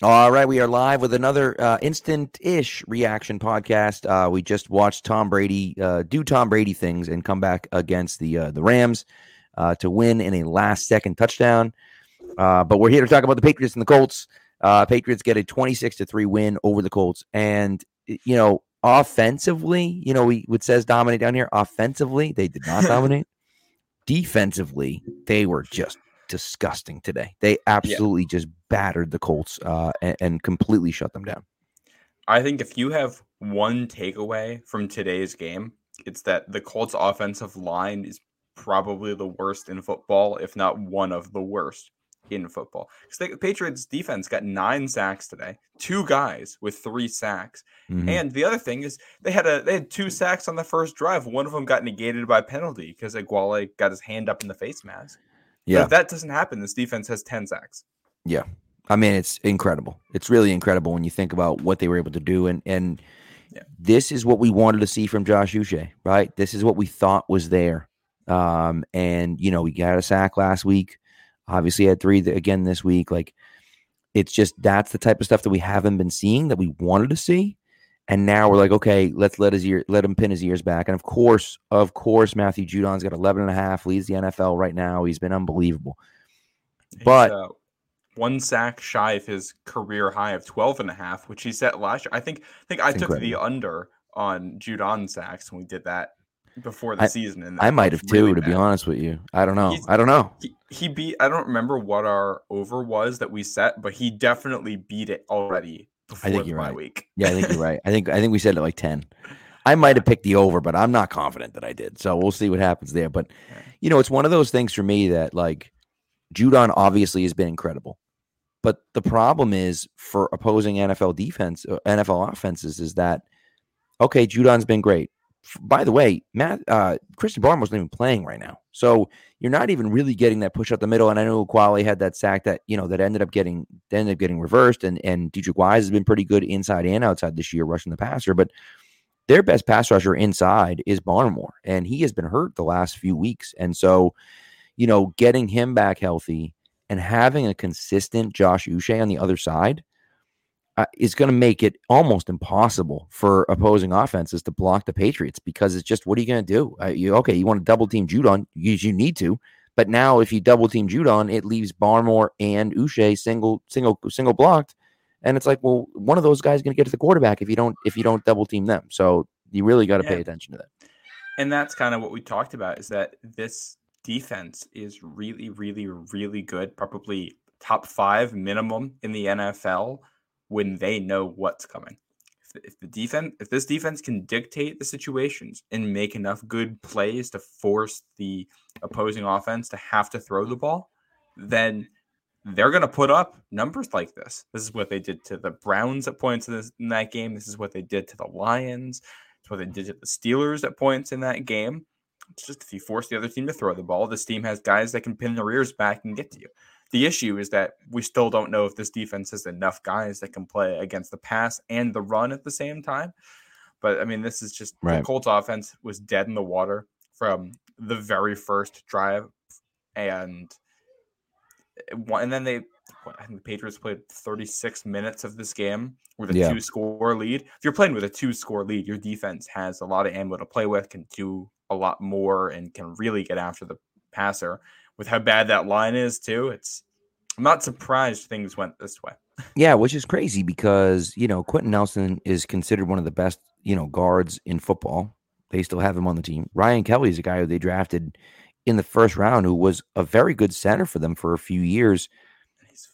All right, we are live with another uh, instant-ish reaction podcast. Uh, we just watched Tom Brady uh, do Tom Brady things and come back against the uh, the Rams uh, to win in a last-second touchdown. Uh, but we're here to talk about the Patriots and the Colts. Patriots get a twenty-six to three win over the Colts, and you know, offensively, you know, we would says dominate down here. Offensively, they did not dominate. Defensively, they were just disgusting today. They absolutely yeah. just battered the Colts uh, and, and completely shut them down. I think if you have one takeaway from today's game, it's that the Colts offensive line is probably the worst in football, if not one of the worst in football. Because the Patriots defense got nine sacks today, two guys with three sacks. Mm-hmm. And the other thing is they had a they had two sacks on the first drive. One of them got negated by penalty because Ekuale got his hand up in the face mask. Yeah. But if that doesn't happen, this defense has 10 sacks. Yeah. I mean, it's incredible. It's really incredible when you think about what they were able to do. And and yeah. this is what we wanted to see from Josh Uche, right? This is what we thought was there. Um, and you know, we got a sack last week. Obviously, had three again this week. Like, it's just that's the type of stuff that we haven't been seeing that we wanted to see. And now we're like, okay, let's let his ear, let him pin his ears back. And of course, of course, Matthew Judon's got 11 and a half, leads the NFL right now. He's been unbelievable. He's, but uh, one sack shy of his career high of 12 and a half, which he set last year. I think, I think I took incredible. the under on Judon sacks when we did that before the I, season. And I might have really too, to be honest with you. I don't know. He's, I don't know. He, he beat, I don't remember what our over was that we set, but he definitely beat it already I think you're right. Week. yeah, I think you're right. I think I think we said it like ten. I might have picked the over, but I'm not confident that I did. So we'll see what happens there. But you know, it's one of those things for me that like Judon obviously has been incredible. But the problem is for opposing NFL defense, uh, NFL offenses, is that okay, Judon's been great by the way, Matt uh, Christian Barmore wasn't even playing right now, so you're not even really getting that push out the middle. And I know Quali had that sack that you know that ended up getting ended up getting reversed, and and Deatrich Wise has been pretty good inside and outside this year rushing the passer, but their best pass rusher inside is Barmore, and he has been hurt the last few weeks, and so you know getting him back healthy and having a consistent Josh Uche on the other side uh, is going to make it almost impossible for opposing offenses to block the Patriots because it's just what are you going to do? Uh, you okay? You want to double team Judon? You, you need to, but now if you double team Judon, it leaves Barmore and Uche single single single blocked, and it's like, well, one of those guys is going to get to the quarterback if you don't if you don't double team them. So you really got to yeah. pay attention to that. And that's kind of what we talked about is that this defense is really, really, really good, probably top five minimum in the NFL when they know what's coming. If, if the defense, if this defense can dictate the situations and make enough good plays to force the opposing offense to have to throw the ball, then they're going to put up numbers like this. This is what they did to the Browns at points in, this, in that game. This is what they did to the Lions. It's what they did to the Steelers at points in that game. It's just if you force the other team to throw the ball, this team has guys that can pin their ears back and get to you. The issue is that we still don't know if this defense has enough guys that can play against the pass and the run at the same time. But I mean, this is just right. the Colts offense was dead in the water from the very first drive, and and then they I think the Patriots played 36 minutes of this game with a yeah. two score lead. If you're playing with a two score lead, your defense has a lot of ammo to play with, can do a lot more, and can really get after the passer with how bad that line is too. It's I'm not surprised things went this way. yeah, which is crazy because you know Quenton Nelson is considered one of the best you know guards in football. They still have him on the team. Ryan Kelly is a guy who they drafted in the first round, who was a very good center for them for a few years,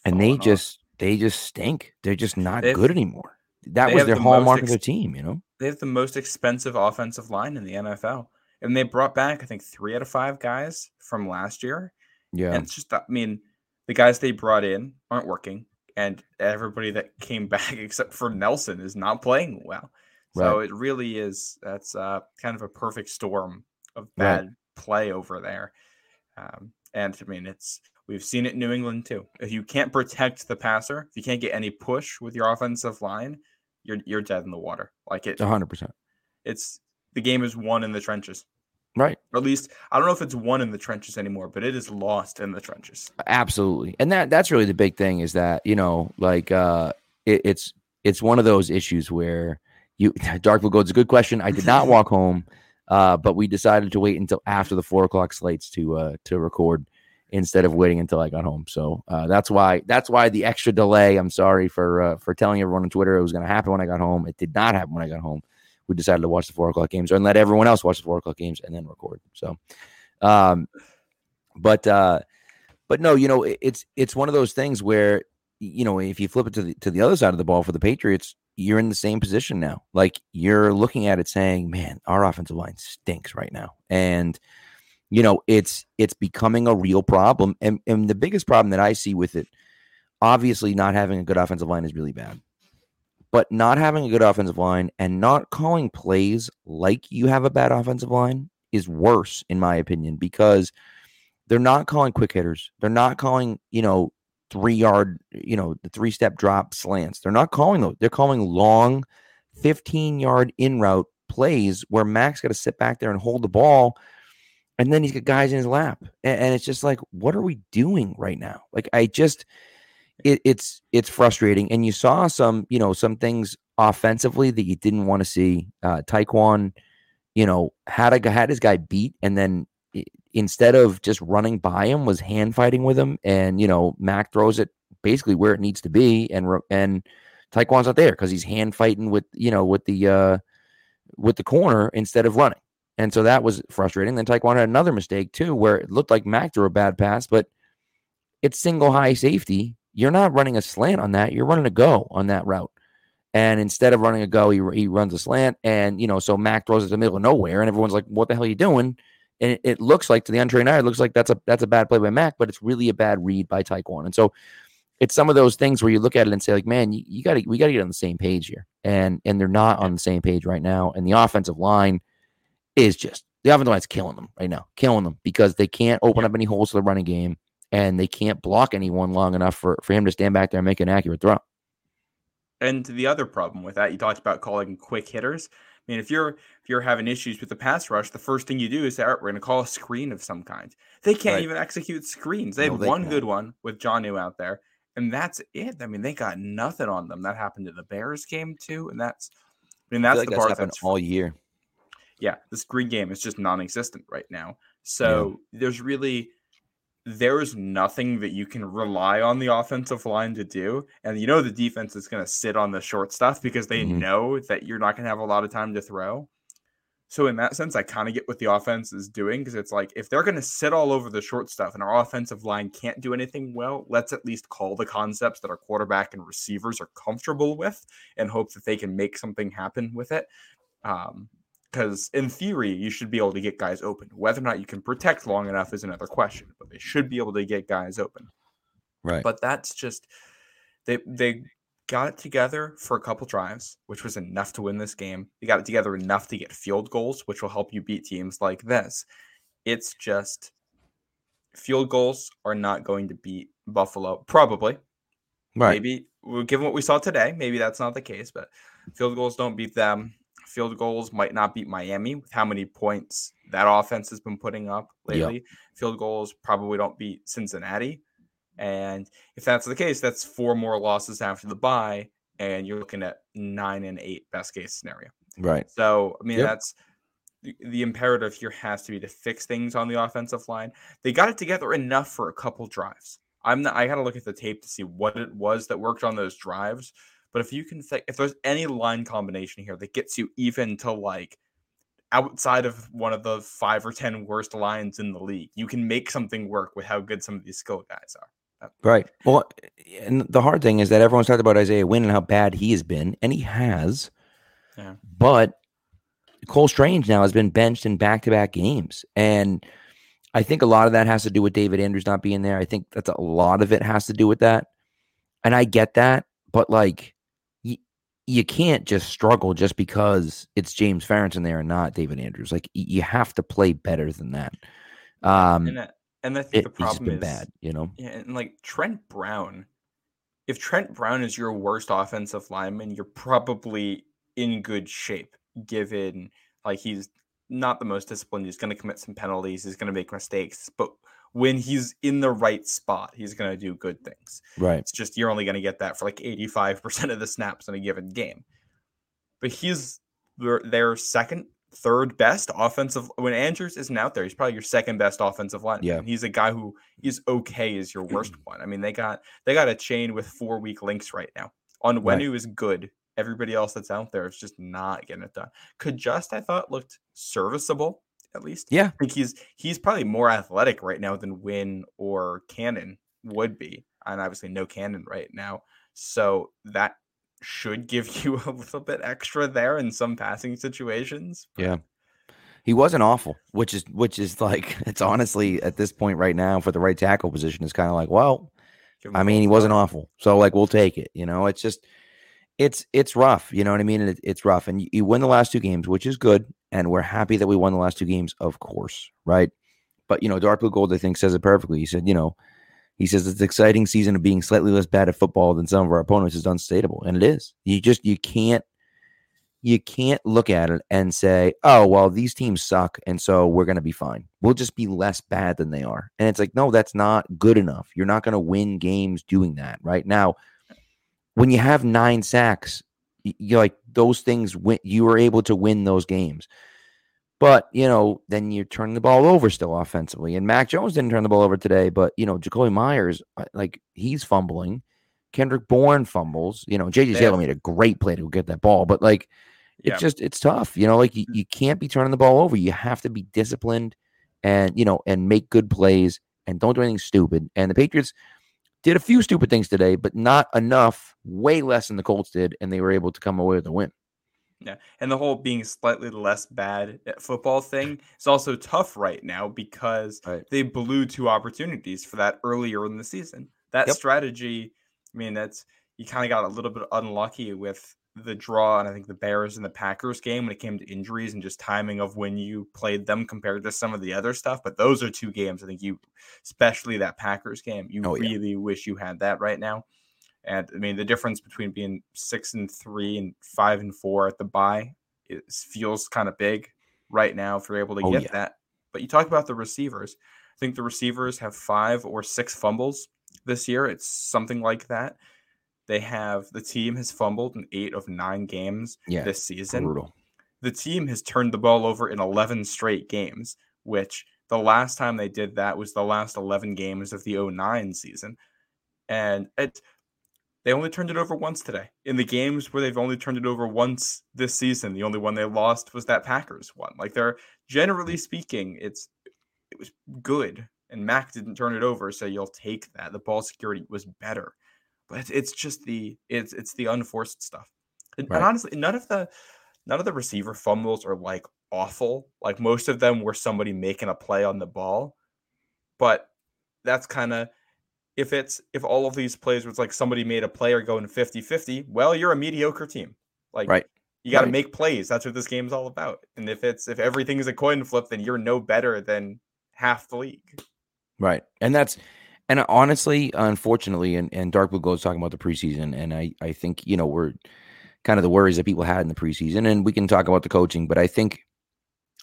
and they off. just they just stink. They're just not They've, good anymore. That was their the hallmark ex- of their team. You know, they have the most expensive offensive line in the NFL and they brought back I think three out of five guys from last year. Yeah, and it's just I mean the guys they brought in aren't working, and everybody that came back except for Nelson is not playing well. So right. it really is that's uh, kind of a perfect storm of bad right. play over there. Um, and I mean it's we've seen it in New England too. If you can't protect the passer, if you can't get any push with your offensive line, you're you're dead in the water. Like it, hundred percent. It's the game is won in the trenches. Right. Or at least I don't know if it's won in the trenches anymore, but it is lost in the trenches. Absolutely. And that that's really the big thing is that, you know, like uh it, it's it's one of those issues where you Dark Blue Gold's a good question. I did not walk home, uh, but we decided to wait until after the four o'clock slates to uh to record instead of waiting until I got home. So uh, that's why that's why the extra delay. I'm sorry for uh, for telling everyone on Twitter it was going to happen when I got home. It did not happen when I got home. We decided to watch the four o'clock games and let everyone else watch the four o'clock games and then record. So, um, but uh, but no, you know, it, it's it's one of those things where you know if you flip it to the to the other side of the ball for the Patriots, you're in the same position now. Like you're looking at it saying, "Man, our offensive line stinks right now," and you know it's it's becoming a real problem. And and the biggest problem that I see with it, obviously, not having a good offensive line is really bad. But not having a good offensive line and not calling plays like you have a bad offensive line is worse, in my opinion, because they're not calling quick hitters. They're not calling, you know, three yard, you know, the three step drop slants. They're not calling those. They're calling long 15 yard in route plays where Max got to sit back there and hold the ball. And then he's got guys in his lap. And, and it's just like, what are we doing right now? Like, I just, it, it's it's frustrating. And you saw some, you know, some things offensively that you didn't want to see. Uh, Tyquan, you know, had a had his guy beat, and then instead of just running by him, was hand fighting with him. And you know, Mac throws it basically where it needs to be, and and Tyquan's not there because he's hand fighting with you know with the uh with the corner instead of running. And so that was frustrating. Then Tyquan had another mistake too, where it looked like Mac threw a bad pass, but it's single high safety you're not running a slant on that. You're running a go on that route. And instead of running a go, he, he runs a slant. And, you know, so Mac throws it to the middle of nowhere. And everyone's like, what the hell are you doing? And it, it looks like to the untrained eye, it looks like that's a that's a bad play by Mac, but it's really a bad read by Tyquan. And so it's some of those things where you look at it and say, like, man, you, you gotta we gotta get on the same page here. And and they're not on the same page right now. And the offensive line is just the offensive line's killing them right now, killing them because they can't open up any holes to the running game and they can't block anyone long enough for, for him to stand back there and make an accurate throw. And the other problem with that, you talked about calling quick hitters. I mean, if you're if you're having issues with the pass rush, the first thing you do is say, we're going to call a screen of some kind. They can't right. even execute screens. They no, had one can't. good one with Jonnu out there, and that's it. I mean, they got nothing on them. That happened to the Bears game too, and that's I mean that's I the part that's all year. Yeah, the screen game is just non-existent right now. So yeah. there's really there is nothing that you can rely on the offensive line to do. And you know the defense is going to sit on the short stuff because they mm-hmm. know that you're not going to have a lot of time to throw. So in that sense, I kind of get what the offense is doing because it's like if they're going to sit all over the short stuff and our offensive line can't do anything well, let's at least call the concepts that our quarterback and receivers are comfortable with and hope that they can make something happen with it. Um, because in theory you should be able to get guys open. Whether or not you can protect long enough is another question, but they should be able to get guys open. Right. But that's just they they got it together for a couple drives, which was enough to win this game. They got it together enough to get field goals, which will help you beat teams like this. It's just field goals are not going to beat Buffalo, probably. Right. Maybe given what we saw today, maybe that's not the case, but field goals don't beat them field goals might not beat Miami with how many points that offense has been putting up lately. Yep. Field goals probably don't beat Cincinnati. And if that's the case, that's four more losses after the bye, and you're looking at nine and eight best case scenario. Right. So I mean yep. that's the, the imperative here has to be to fix things on the offensive line. They got it together enough for a couple drives. I'm not, I got to look at the tape to see what it was that worked on those drives but if you can think, if there's any line combination here that gets you even to like outside of one of the five or ten worst lines in the league, you can make something work with how good some of these skill guys are. Right. Well, and the hard thing is that everyone's talked about Isaiah Wynn and how bad he has been, and he has. Yeah. But Cole Strange now has been benched in back to back games. And I think a lot of that has to do with David Andrews not being there. I think that's a lot of it has to do with that. And I get that. But like, you can't just struggle just because it's James Farrington there and not David Andrews. Like you have to play better than that. Um, and, and I think it, the problem is bad, you know. Yeah, and like Trent Brown, if Trent Brown is your worst offensive lineman, you're probably in good shape given like he's not the most disciplined. He's going to commit some penalties. He's going to make mistakes, but when he's in the right spot, he's going to do good things. Right. It's just you're only going to get that for like 85% of the snaps in a given game. But he's their, their second, third best offensive. When Andrews isn't out there, he's probably your second best offensive line. Yeah. He's a guy who is okay as your worst one. I mean, they got they got a chain with four weak links right now. On Right. Wenu is good. Everybody else that's out there is just not getting it done. Could just I thought looked serviceable at least. Yeah. I think he's he's probably more athletic right now than Wynn or Cannon would be, and obviously no Cannon right now. So that should give you a little bit extra there in some passing situations. Yeah. He wasn't awful, which is which is like it's honestly at this point right now for the right tackle position is kind of like, well, I mean, he wasn't awful. So like we'll take it. You know, it's just it's it's rough. You know what I mean? It, it's rough. And you, you win the last two games, which is good. And we're happy that we won the last two games, of course, right? But you know, Dark Blue Gold, I think, says it perfectly. He said, you know, he says it's exciting season of being slightly less bad at football than some of our opponents is unstatable. And it is. You just you can't you can't look at it and say, oh, well, these teams suck. And so we're going to be fine. We'll just be less bad than they are. And it's like, no, that's not good enough. You're not going to win games doing that. Right now, when you have nine sacks, you're like, those things, win, you were able to win those games. But, you know, then you're turning the ball over still offensively. And Mac Jones didn't turn the ball over today, but, you know, Jakobi Meyers, uh, like, he's fumbling. Kendrick Bourne fumbles. You know, JJ Taylor made a great play to get that ball, but like, Yeah. it's just it's tough you know like you, you can't be turning the ball over you have to be disciplined and you know and make good plays and don't do anything stupid and the patriots did a few stupid things today but not enough way less than the colts did and they were able to come away with a win Yeah. And the whole being slightly less bad at football thing is also tough right now because Right. they blew two opportunities for that earlier in the season. That Yep. strategy, I mean, that's you kind of got a little bit unlucky with the draw and I think the Bears and the Packers game when it came to injuries and just timing of when you played them compared to some of the other stuff. But those are two games I think you, especially that Packers game, you Oh, yeah. really wish you had that right now. And I mean, the difference between being six and three and five and four at the bye is, feels kind of big right now if you're able to Oh, get yeah. that. But you talk about the receivers. I think the receivers have five or six fumbles this year. It's something like that. They have the team has fumbled in eight of nine games yeah this season brutal the team has turned the ball over in 11 straight games, which the last time they did that was the last 11 games of the 09 season. And it they only turned it over once today. In the games where they've only turned it over once this season, the only one they lost was that Packers one. Like they're generally speaking, it's it was good. And Mac didn't turn it over, so you'll take that. The ball security was better. But it's, it's just the it's it's the unforced stuff. And, Right. and honestly, none of the none of the receiver fumbles are like awful. Like most of them were somebody making a play on the ball. But that's kind of if it's if all of these plays was like somebody made a play or going 50-50, well, you're a mediocre team. Like Right. you got to Right. make plays. That's what this game's all about. And if it's if everything is a coin flip, then you're no better than half the league. Right. And that's and uh, honestly, unfortunately, and, and Dark Blue Gold is talking about the preseason, and I, I think, you know, we're kind of the worries that people had in the preseason, and we can talk about the coaching, but I think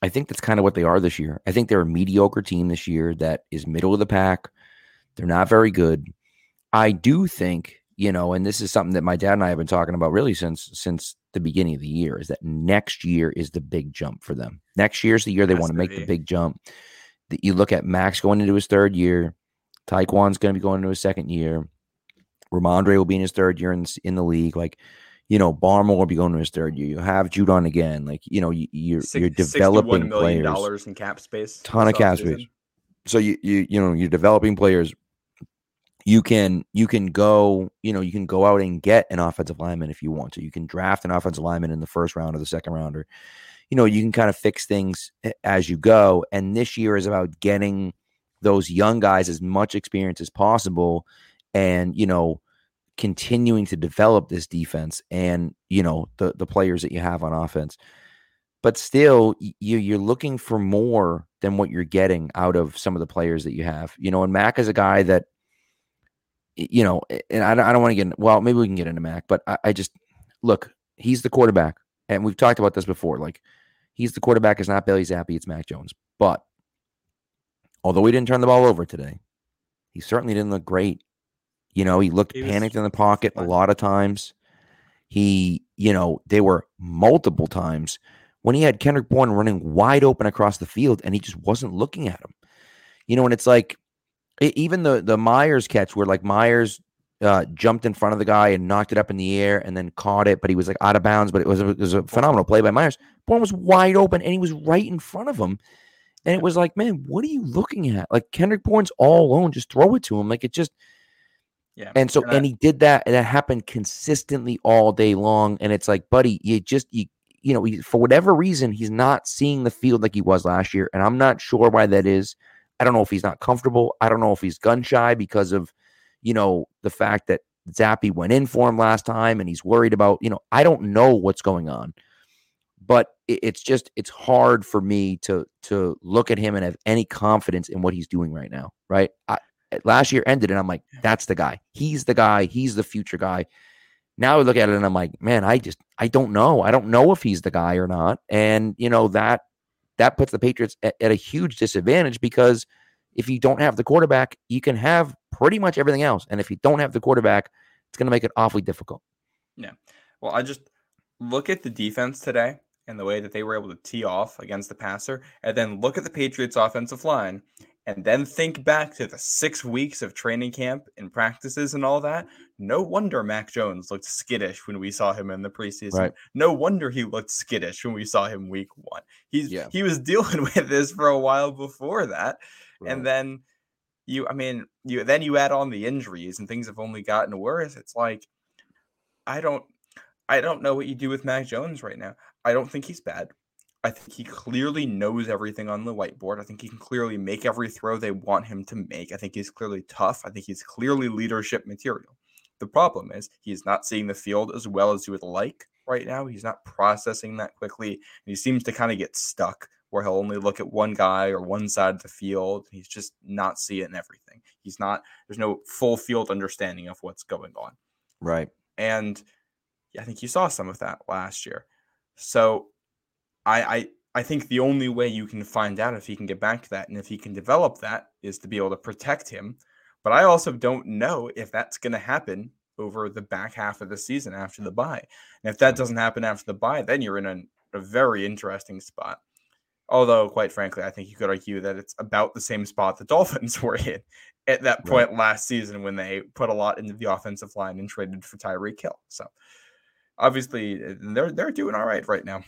I think that's kind of what they are this year. I think they're a mediocre team this year that is middle of the pack. They're not very good. I do think, you know, and this is something that my dad and I have been talking about really since since the beginning of the year, is that next year is the big jump for them. Next year's the year they want to to make be. the big jump. That you look at Max going into his third year, Tyquan's going to be going into his second year. Rhamondre will be in his third year in, in the league. Like, you know, Barmore will be going to his third year. You have Judon again. Like, you know, you, you're Six- you're 61 developing million players. dollars in cap space. Ton of cap space. So you you you know you're developing players. You can you can go you know you can go out and get an offensive lineman if you want to. You can draft an offensive lineman in the first round or the second round, or you know you can kind of fix things as you go. And this year is about getting those young guys as much experience as possible, and you know continuing to develop this defense and you know the the players that you have on offense but still you you're looking for more than what you're getting out of some of the players that you have you know and Mac is a guy that you know and I don't, I don't want to get in, well maybe we can get into Mac but I, I just look he's the quarterback and we've talked about this before like he's the quarterback. It's not Bailey Zappe. It's Mac Jones. But although he didn't turn the ball over today, he certainly didn't look great. You know, he looked he panicked in the pocket a lot of times. He, you know, they were multiple times when he had Kendrick Bourne running wide open across the field and he just wasn't looking at him. You know, and it's like even the the Meyers catch where like Meyers uh, jumped in front of the guy and knocked it up in the air and then caught it, but he was like out of bounds. But it was a, it was a phenomenal play by Meyers. Bourne was wide open and he was right in front of him. And it was like, man, what are you looking at? Like Kendrick Bourne's all alone. Just throw it to him. Like it just. Yeah. And so, and, he did that, and that happened consistently all day long. And it's like, buddy, you just you you know, for whatever reason, he's not seeing the field like he was last year, and I'm not sure why that is. I don't know if he's not comfortable. I don't know if he's gun shy because of, you know, the fact that Zappe went in for him last time, and he's worried about, you know, I don't know what's going on, but it's just it's hard for me to to look at him and have any confidence in what he's doing right now. Right, I, last year ended, and I'm like, that's the guy. He's the guy. He's the future guy. Now I look at it and I'm like, man, I just I don't know. I don't know if he's the guy or not. And you know that that puts the Patriots at, at a huge disadvantage because if you don't have the quarterback, you can have pretty much everything else. And if you don't have the quarterback, it's going to make it awfully difficult. Yeah. Well, I just look at the defense today and the way that they were able to tee off against the passer, and then look at the Patriots' offensive line and then think back to the six weeks of training camp and practices and all that, no wonder Mac Jones looked skittish when we saw him in the preseason. Right. No wonder he looked skittish when we saw him week one. He's yeah. he was dealing with this for a while before that. Right. And then you I mean, you then you add on the injuries and things have only gotten worse. It's like I don't I don't know what you do with Mac Jones right now. I don't think he's bad. I think he clearly knows everything on the whiteboard. I think he can clearly make every throw they want him to make. I think he's clearly tough. I think he's clearly leadership material. The problem is he's not seeing the field as well as you would like right now. He's not processing that quickly. And he seems to kind of get stuck where he'll only look at one guy or one side of the field. He's just not seeing everything. He's not, there's no full field understanding of what's going on. Right. And I think you saw some of that last year. So I, I I think the only way you can find out if he can get back to that and if he can develop that is to be able to protect him. But I also don't know if that's going to happen over the back half of the season after the bye. And if that doesn't happen after the bye, then you're in a, a very interesting spot. Although, quite frankly, I think you could argue that it's about the same spot the Dolphins were in at that point right. last season when they put a lot into the offensive line and traded for Tyreek Hill. So obviously, they're they're doing all right right now.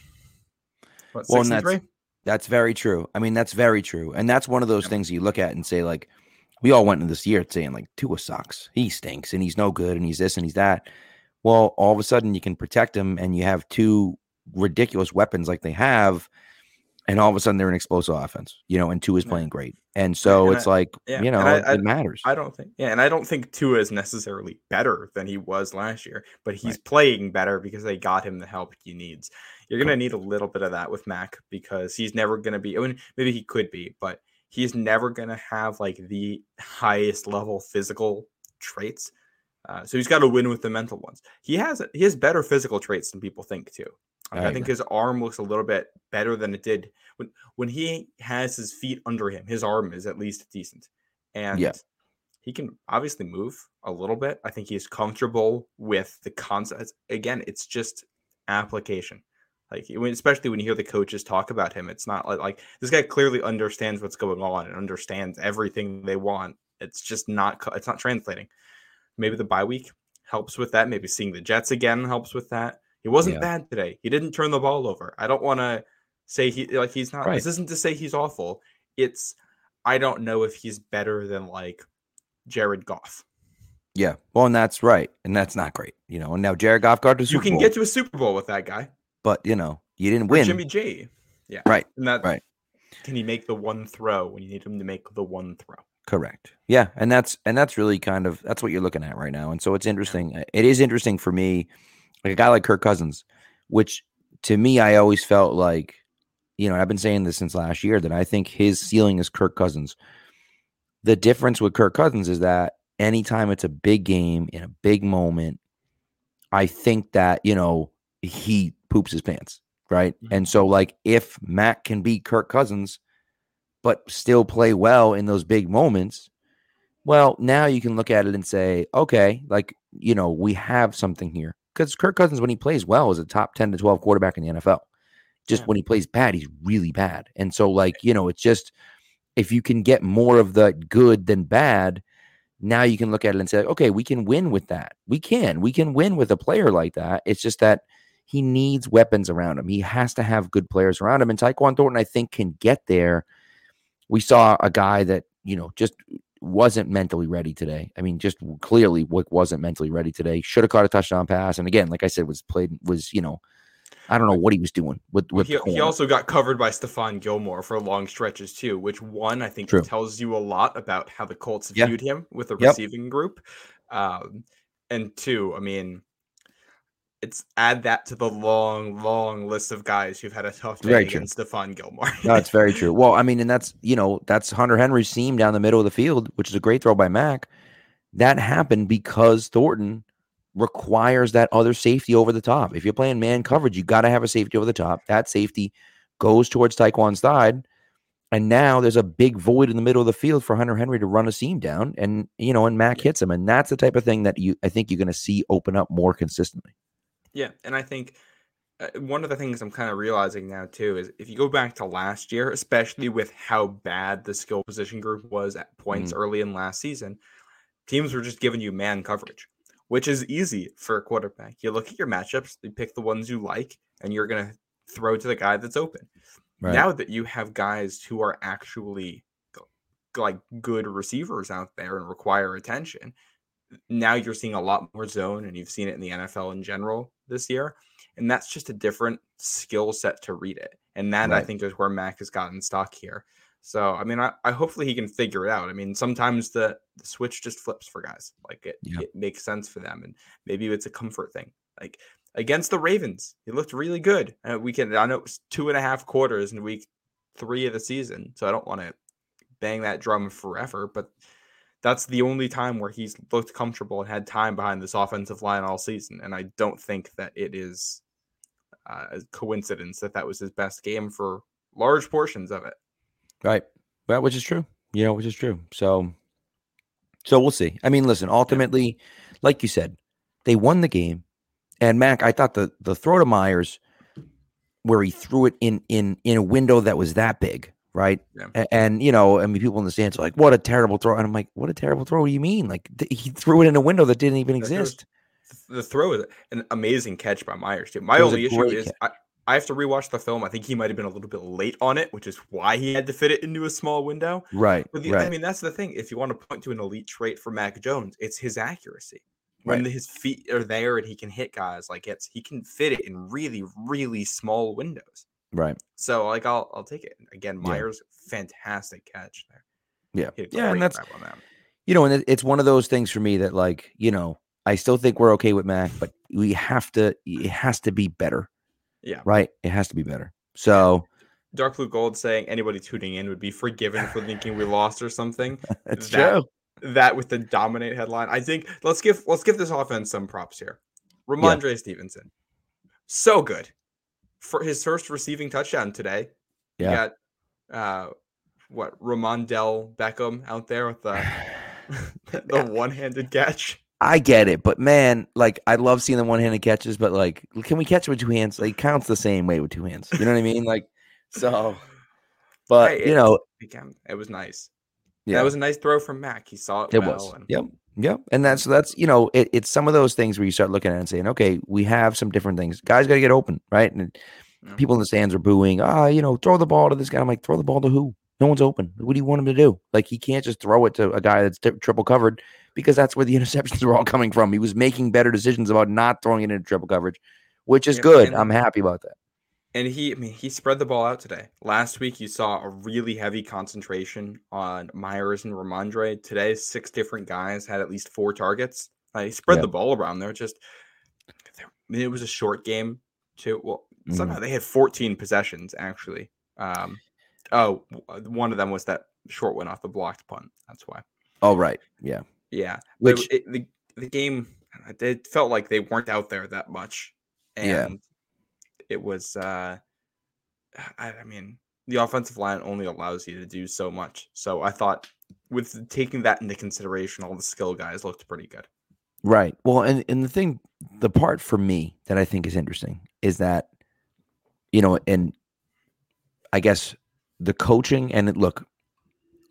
What, well, that's, that's very true. I mean, that's very true. And that's one of those things you look at and say, like, we all went into this year saying, like, Tua sucks. He stinks and he's no good and he's this and he's that. Well, all of a sudden you can protect him and you have two ridiculous weapons like they have. And all of a sudden they're an explosive offense, you know, and Tua is playing great. And so and it's I, like, yeah, you know, I, it matters. I don't think, yeah. And I don't think Tua is necessarily better than he was last year, but he's right. playing better because they got him the help he needs. You're going to need a little bit of that with Mac because he's never going to be, I mean, maybe he could be, but he's never going to have like the highest level physical traits. Uh, so he's got to win with the mental ones. He has he has better physical traits than people think too. I, I think his arm looks a little bit better than it did when when he has his feet under him. His arm is at least decent, and yeah. he can obviously move a little bit. I think he's comfortable with the concept. Again, it's just application. Like especially when you hear the coaches talk about him, it's not like, like this guy clearly understands what's going on and understands everything they want. It's just not it's not translating. Maybe the bye week helps with that. Maybe seeing the Jets again helps with that. He wasn't yeah. bad today. He didn't turn the ball over. I don't want to say he like he's not. Right. This isn't to say he's awful. It's I don't know if he's better than like Jared Goff. Yeah, well, and that's right, and that's not great, you know. And now Jared Goff got to you can Bowl. get to a Super Bowl with that guy but you know, you didn't win. Jimmy G. Yeah. Right. And that right. Can he make the one throw when you need him to make the one throw? Correct. Yeah, and that's and that's really kind of that's what you're looking at right now. And so it's interesting. It is interesting for me, like a guy like Kirk Cousins, which to me I always felt like, you know, I've been saying this since last year that I think his ceiling is Kirk Cousins. The difference with Kirk Cousins is that anytime it's a big game in a big moment, I think that, you know, he poops his pants. right? Mhm. And so, like, if Mac can beat Kirk Cousins, but still play well in those big moments, well, now you can look at it and say, okay, like, you know, we have something here. Because Kirk Cousins, when he plays well, is a top 10 to 12 quarterback in the NFL. Just Yeah. when he plays bad, he's really bad. And so, like, you know, it's just if you can get more of the good than bad, now you can look at it and say, okay, we can win with that. We can. We can win with a player like that. It's just that he needs weapons around him. He has to have good players around him. And Tyquan Thornton, I think, can get there. We saw a guy that, you know, just wasn't mentally ready today. I mean, just clearly wa- wasn't mentally ready today. Should have caught a touchdown pass. And again, like I said, was played, was, you know, I don't know what he was doing with, with he, he also got covered by Stephon Gilmore for long stretches too, which one I think tells you a lot about how the Colts Yeah. viewed him with the Yep. receiving group. Um, and two, I mean, it's add that to the long, long list of guys who've had a tough day Very true. against Stephon Gilmore. No, it's very true. Well, I mean, and that's you know that's Hunter Henry's seam down the middle of the field, which is a great throw by Mac. That happened because Thornton requires that other safety over the top. If you're playing man coverage, you got to have a safety over the top. That safety goes towards Tyquan's side, and now there's a big void in the middle of the field for Hunter Henry to run a seam down, and you know, and Mac hits him, and that's the type of thing that you I think you're going to see open up more consistently. Yeah, and I think uh, one of the things I'm kind of realizing now too is if you go back to last year, especially with how bad the skill position group was at points early in last season, teams were just giving you man coverage, which is easy for a quarterback. You look at your matchups, you pick the ones you like, and you're gonna throw to the guy that's open. Right. Now that you have guys who are actually like good receivers out there and require attention, now you're seeing a lot more zone, and you've seen it in the NFL in general this year. And that's just a different skill set to read it. And that I think is where Mac has gotten stuck here. So I mean, I, I hopefully he can figure it out. I mean, sometimes the, the switch just flips for guys. Like it, Yeah. it makes sense for them, and maybe it's a comfort thing. Like against the Ravens, he looked really good. And we can I know it was two and a half quarters in week three of the season, so I don't want to bang that drum forever, but that's the only time where he's looked comfortable and had time behind this offensive line all season. And I don't think that it is uh, a coincidence that that was his best game for large portions of it. Right. Well, which is true. You know, which is true. So, so we'll see. I mean, listen. Ultimately, like you said, they won the game. And Mac, I thought the the throw to Meyers, where he threw it in in in a window that was that big, right? Yeah. A- And, you know, I mean, people in the stands are like, "What a terrible throw!" And I'm like, "What a terrible throw? What do you mean? Like th- he threw it in a window that didn't even That there was- exist." The throw is an amazing catch by Meyers too. My It was a only issue is. I, I have to rewatch the film. I think he might have been a little bit late on it, which is why he had to fit it into a small window. Right. But the, right. I mean, that's the thing. If you want to point to an elite trait for Mac Jones, it's his accuracy. When Right. his feet are there and he can hit guys, like it's he can fit it in really, really small windows. Right. So like I'll I'll take it. Again, Yeah. Meyers, fantastic catch there. Yeah. He had a Yeah, and that's on that. you know, and it's one of those things for me that, like, you know, I still think we're okay with Mac, but we have to. It has to be better, Yeah. right? It has to be better. So Dark Blue Gold saying anybody tuning in would be forgiven for thinking we lost or something. that's That- true. That with the dominate headline, I think let's give let's give this offense some props here. Rhamondre Stevenson, so good for his first receiving touchdown today. Yeah. You got uh what Ramondell Beckham out there with the the one-handed catch. I get it, but man, like, I love seeing the one-handed catches, but like, can we catch with two hands? Like, counts the same way with two hands. You know what I mean? Like, so, but Hey, you know, Again, it was nice. yeah, That was a nice throw from Mac. He saw it, It well. was. And Yep. Yep. And that's that's you know, it, it's some of those things where you start looking at it and saying, okay, we have some different things. Guys got to get open, right? And Yeah. people in the stands are booing. Ah, you know, throw the ball to this guy. I'm like, throw the ball to who? No one's open. What do you want him to do? Like, he can't just throw it to a guy that's tri- triple covered because that's where the interceptions are all coming from. He was making better decisions about not throwing it into triple coverage, which is Yeah, good. I'm happy about that. And he, I mean, he spread the ball out today. Last week, you saw a really heavy concentration on Meyers and Rhamondre. Today, six different guys had at least four targets. Uh, he spread Yeah. the ball around there. Just, I mean, it was a short game too. Well, Mhm. somehow they had 14 possessions actually. Um, oh, one of them was that short one off the blocked punt. That's why. Oh, right. Yeah. Yeah, Which- it, the the game, it felt like they weren't out there that much, Yeah. and it was uh I, I mean the offensive line only allows you to do so much. So I thought with taking that into consideration, all the skill guys looked pretty good. Right. Well, and, and the thing, the part for me that I think is interesting is that, you know, and I guess the coaching and it, look,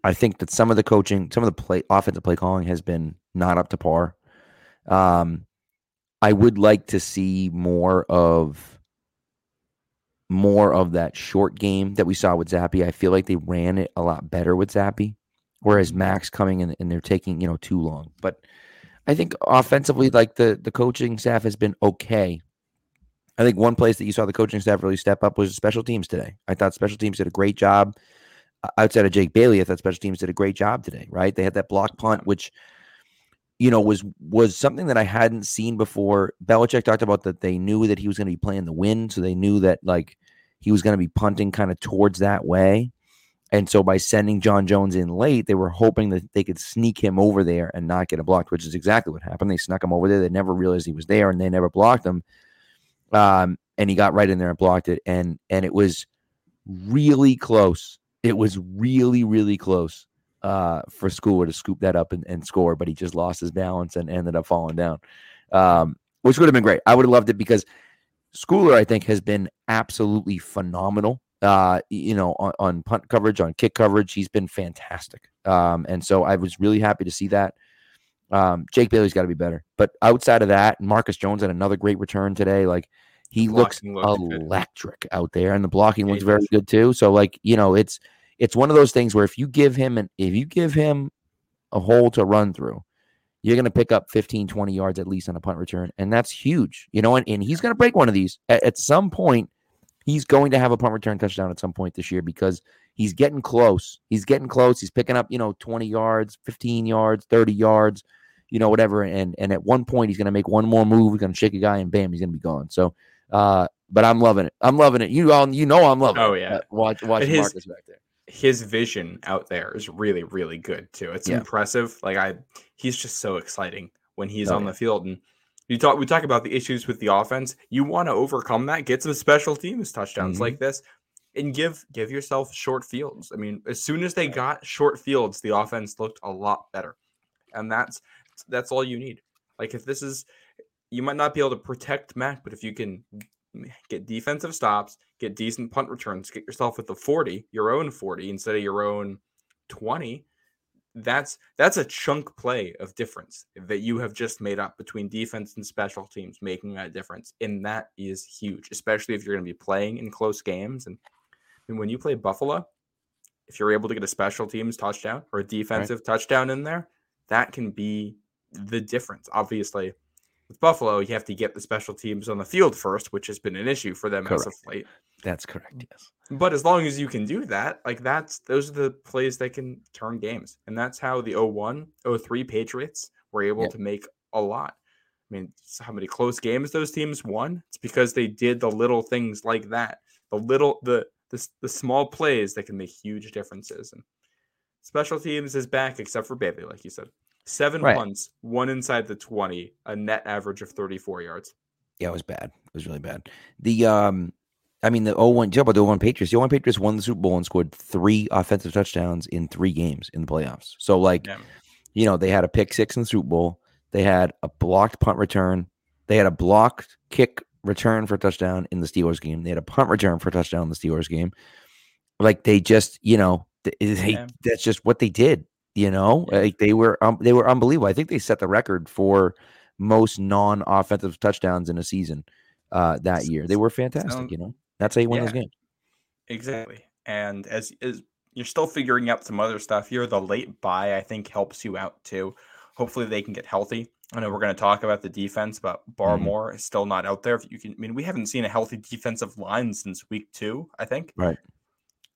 I think that some of the coaching, some of the play offensive play calling has been not up to par. Um, I would like to see more of more of that short game that we saw with Zappe. I feel like they ran it a lot better with Zappe, whereas mm-hmm. Max coming in and they're taking you know too long. But I think offensively, like the the coaching staff has been okay. I think one place that you saw the coaching staff really step up was special teams today. I thought special teams did a great job. Uh, outside of Jake Bailey, I thought special teams did a great job today. Right? They had that block punt, which you know was was something that I hadn't seen before. Belichick talked about that they knew that he was going to be playing the wind, so they knew that like he was going to be punting kind of towards that way. And so by sending John Jones in late, they were hoping that they could sneak him over there and not get a blocked, which is exactly what happened. They snuck him over there. They never realized he was there and they never blocked him. Um, and he got right in there and blocked it. And and it was really close. It was really, really close uh, for Schooler to scoop that up and, and, score, but he just lost his balance and ended up falling down. Um, which would have been great. I would have loved it because Schooler, I think, has been absolutely phenomenal uh, you know, on, on, punt coverage, on kick coverage. He's been fantastic. Um, and so I was really happy to see that. Um, Jake Bailey's got to be better. But outside of that, Marcus Jones had another great return today. Like he looks electric good. out there, and the blocking yeah, looks very good too. So like you know, it's it's one of those things where if you give him an if you give him a hole to run through, you're going to pick up 15, 20 yards at least on a punt return. And that's huge, you know, and, and he's going to break one of these at, at some point he's going to have a punt return touchdown at some point this year because he's getting close. He's getting close. He's picking up, you know, 20 yards, 15 yards, 30 yards, you know, whatever. And and at one point he's gonna make one more move, he's gonna shake a guy and bam, he's gonna be gone. So uh but I'm loving it. I'm loving it. You all you know I'm loving it. oh, it. yeah. Uh, watch watch his, Marcus back there. His vision out there is really, really good too. It's yeah. impressive. Like I he's just so exciting when he's oh, on yeah. the field. And you talk we talk about the issues with the offense. You want to overcome that, get some special teams touchdowns mm-hmm. like this, and give give yourself short fields. I mean, as soon as they got short fields, the offense looked a lot better. And that's that's all you need. Like if this is you might not be able to protect Mac, but if you can get defensive stops, get decent punt returns, get yourself with the 40, your own 40 instead of your own 20, that's that's a chunk play of difference that you have just made up between defense and special teams making that difference and that is huge especially if you're going to be playing in close games and, and when you play buffalo if you're able to get a special teams touchdown or a defensive right. touchdown in there that can be the difference obviously with buffalo you have to get the special teams on the field first which has been an issue for them Correct. as of late that's correct. Yes. But as long as you can do that, like that's those are the plays that can turn games. And that's how the 01, 03 Patriots were able yeah. to make a lot. I mean, how many close games those teams won? It's because they did the little things like that. The little the the, the small plays that can make huge differences. And special teams is back except for Bailey, like you said. Seven right. punts, one inside the 20, a net average of 34 yards. Yeah, it was bad. It was really bad. The um I mean, the 01, talk about the 01 Patriots. The 01 Patriots won the Super Bowl and scored three offensive touchdowns in three games in the playoffs. So, like, yeah. you know, they had a pick six in the Super Bowl. They had a blocked punt return. They had a blocked kick return for a touchdown in the Steelers game. They had a punt return for a touchdown in the Steelers game. Like, they just, you know, they, yeah. that's just what they did. You know, yeah. like they were, um, they were unbelievable. I think they set the record for most non-offensive touchdowns in a season uh, that year. They were fantastic. you know. That's how you win yeah, those games. Exactly. And as is you're still figuring out some other stuff here, the late bye I think helps you out too. Hopefully they can get healthy. I know we're going to talk about the defense, but mm-hmm. Barmore mm-hmm. is still not out there. If you can, I mean, we haven't seen a healthy defensive line since week two, I think, right,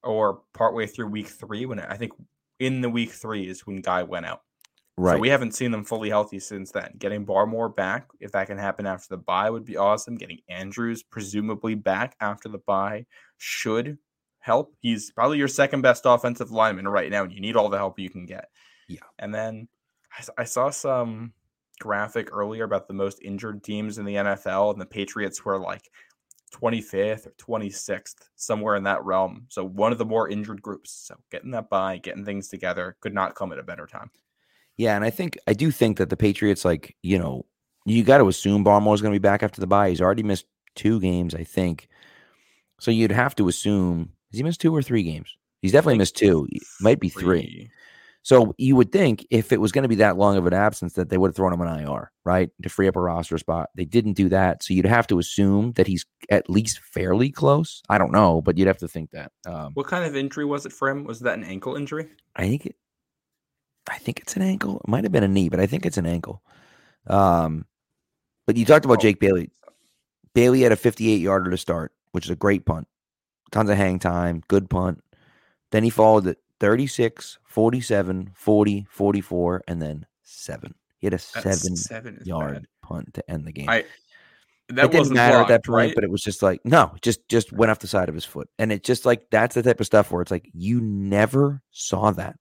or partway through week three. When I think in the week three is when Guy went out. Right. So we haven't seen them fully healthy since then. Getting Barmore back, if that can happen after the bye, would be awesome. Getting Andrews presumably back after the bye should help. He's probably your second best offensive lineman right now, and you need all the help you can get. Yeah. And then I, I saw some graphic earlier about the most injured teams in the NFL, and the Patriots were like 25th or 26th, somewhere in that realm. So one of the more injured groups. So getting that bye, getting things together could not come at a better time. Yeah, and I think I do think that the Patriots, like you know, you got to assume Barmore's going to be back after the bye. He's already missed two games, I think. So you'd have to assume has he missed two or three games? He's definitely missed two. Might be three. three. So you would think if it was going to be that long of an absence that they would have thrown him an IR, right, to free up a roster spot. They didn't do that, so you'd have to assume that he's at least fairly close. I don't know, but you'd have to think that. Um, what kind of injury was it for him? Was that an ankle injury? I think it. I think it's an ankle. It might have been a knee, but I think it's an ankle. Um, but you talked about oh. Jake Bailey. Bailey had a 58 yarder to start, which is a great punt. Tons of hang time, good punt. Then he followed it 36, 47, 40, 44, and then seven. He had a seven, seven yard bad. punt to end the game. I, that it didn't matter blocked, at that point, right? but it was just like no, just just went off the side of his foot, and it just like that's the type of stuff where it's like you never saw that,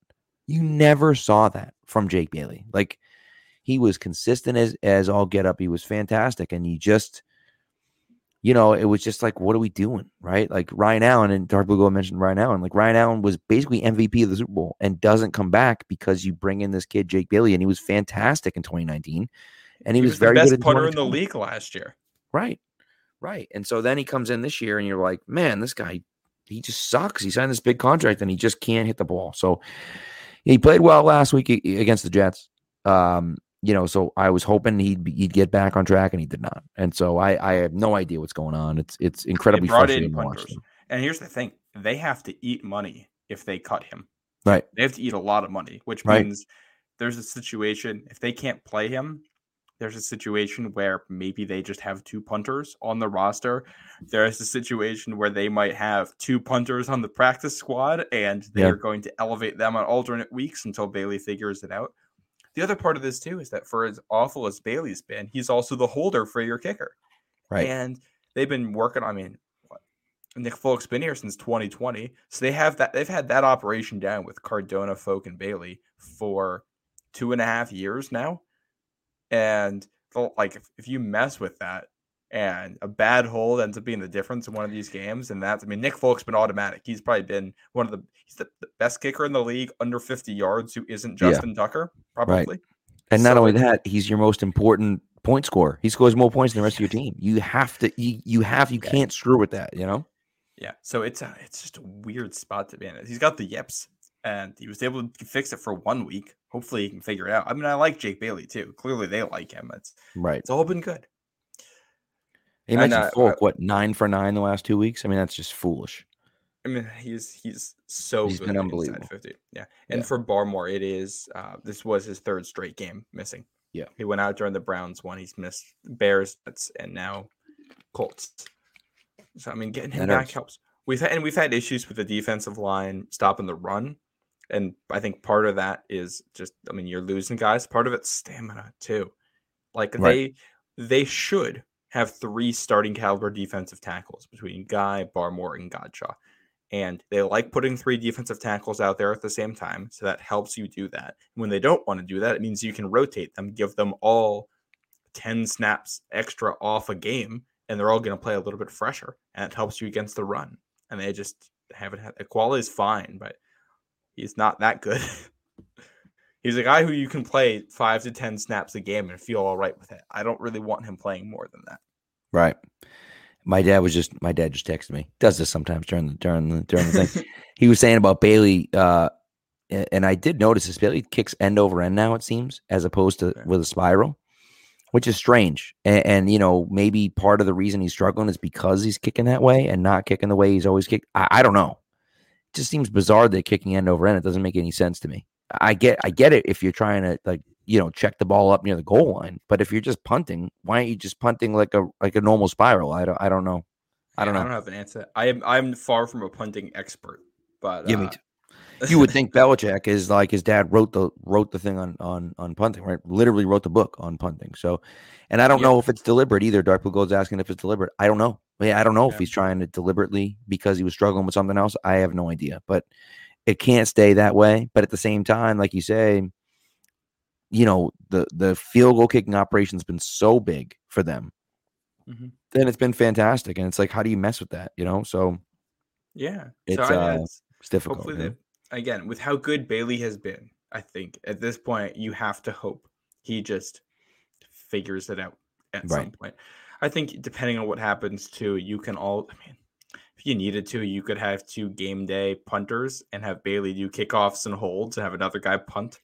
you never saw that from Jake Bailey. Like he was consistent as as all get up. He was fantastic, and you just you know, it was just like, what are we doing? Right. Like Ryan Allen and Dark Blue mentioned Ryan Allen. Like Ryan Allen was basically MVP of the Super Bowl and doesn't come back because you bring in this kid, Jake Bailey, and he was fantastic in 2019. And he, he was, was, very best good punter in the league last year. Right. Right. And so then he comes in this year and you're like, man, this guy, he just sucks. He signed this big contract and he just can't hit the ball. So he played well last week against the Jets. Um, you know, so I was hoping he'd he'd get back on track, and he did not. And so I I have no idea what's going on. It's it's incredibly frustrating to. And here's the thing: they have to eat money if they cut him. Right. They have to eat a lot of money, which right. means there's a situation if they can't play him. There's a situation where maybe they just have two punters on the roster. There's a situation where they might have two punters on the practice squad and they yeah. are going to elevate them on alternate weeks until Bailey figures it out. The other part of this too is that for as awful as Bailey's been, he's also the holder for your kicker. Right. And they've been working. I mean, what, Nick Folk's been here since 2020, so they have that. They've had that operation down with Cardona, Folk, and Bailey for two and a half years now. And like, if, if you mess with that, and a bad hold ends up being the difference in one of these games. And that's, I mean, Nick Folk's been automatic. He's probably been one of the, he's the, best kicker in the league under 50 yards who isn't Justin yeah. Tucker, probably. Right. And so, not only that, he's your most important point scorer. He scores more points than the rest of your team. You have to, you, you have, you can't screw with that, you know? Yeah. So it's a, it's just a weird spot to be in. He's got the yips and he was able to fix it for one week. Hopefully he can figure it out. I mean, I like Jake Bailey too. Clearly they like him. It's right. It's all been good. He mentioned uh, Folk, what nine for nine the last two weeks. I mean, that's just foolish. I mean, he's he's so he's been unbelievable. 50. Yeah, and yeah. for Barmore, it is uh, this was his third straight game missing. Yeah, he went out during the Browns one. He's missed Bears, and now Colts. So I mean, getting him that back hurts. helps. We've had, and we've had issues with the defensive line stopping the run, and I think part of that is just I mean you're losing guys. Part of it's stamina too. Like right. they they should have three starting caliber defensive tackles between Guy, Barmore, and Godchaux. And they like putting three defensive tackles out there at the same time. So that helps you do that. When they don't want to do that, it means you can rotate them, give them all 10 snaps extra off a game, and they're all going to play a little bit fresher. And it helps you against the run. And they just haven't had the quality is fine, but he's not that good. He's a guy who you can play five to 10 snaps a game and feel all right with it. I don't really want him playing more than that. Right. My dad was just my dad just texted me. Does this sometimes during the during the during the thing. he was saying about Bailey, uh, and I did notice this. Bailey kicks end over end now. It seems as opposed to with a spiral, which is strange. And, and, you know maybe part of the reason he's struggling is because he's kicking that way and not kicking the way he's always kicked. I, I don't know. It just seems bizarre that kicking end over end. It doesn't make any sense to me. I get I get it if you're trying to like you know check the ball up near the goal line, but if you're just punting, why aren't you just punting like a like a normal spiral? I don't I don't know. I don't yeah, know. I don't have an answer. I am I'm far from a punting expert, but yeah, uh, you would think Belichick is like his dad wrote the wrote the thing on on on punting, right? Literally wrote the book on punting. So, and I don't yeah. know if it's deliberate either. Dark Blue Gold's asking if it's deliberate. I don't know. I, mean, I don't know yeah. if he's trying to deliberately because he was struggling with something else. I have no idea. But it can't stay that way. But at the same time, like you say, you know, the the field goal kicking operation's been so big for them Mhm. then it's been fantastic. And it's like, how do you mess with that? You know, so Yeah. It's, so uh, it's, it's difficult. that, again, with how good Bailey has been, I think at this point you have to hope he just figures it out at some point. I think depending on what happens too, you can all. I mean, if you needed to, you could have two game day punters and have Bailey do kickoffs and holds and have another guy punt.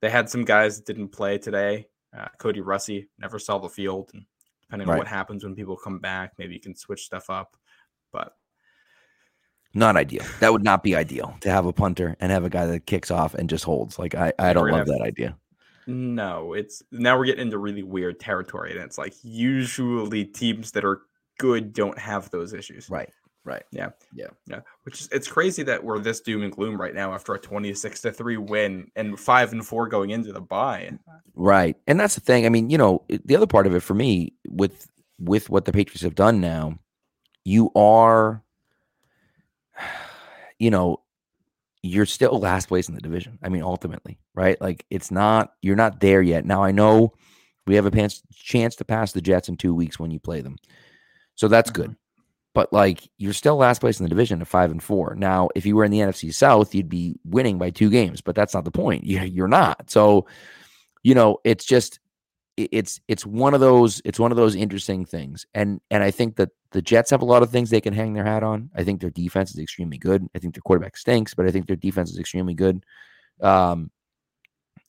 They had some guys that didn't play today. Uh, Cody Russi never saw the field, and depending on what happens when people come back, maybe you can switch stuff up. But Not ideal. That would not be ideal to have a punter and have a guy that kicks off and just holds. Like I, I don't love that idea. No, it's now we're getting into really weird territory, and it's like usually teams that are good don't have those issues. Right. Right. Yeah, Yeah. Yeah. which is it's crazy that we're this doom and gloom right now after a twenty-six to three win and five and four going into the bye. Right. And that's the thing. I mean, you know, the other part of it for me with with what the Patriots have done now, you are you know, you're still last place in the division. I mean, ultimately, right? Like it's not you're not there yet. Now I know we have a chance chance to pass the Jets in 2 weeks when you play them. So that's mm-hmm. good. But like you're still last place in the division at 5 and 4. Now, if you were in the NFC South, you'd be winning by 2 games, but that's not the point. You you're not. So you know, it's just it's it's one of those it's one of those interesting things. And and I think that the Jets have a lot of things they can hang their hat on. I think their defense is extremely good. I think their quarterback stinks, but I think their defense is extremely good. Um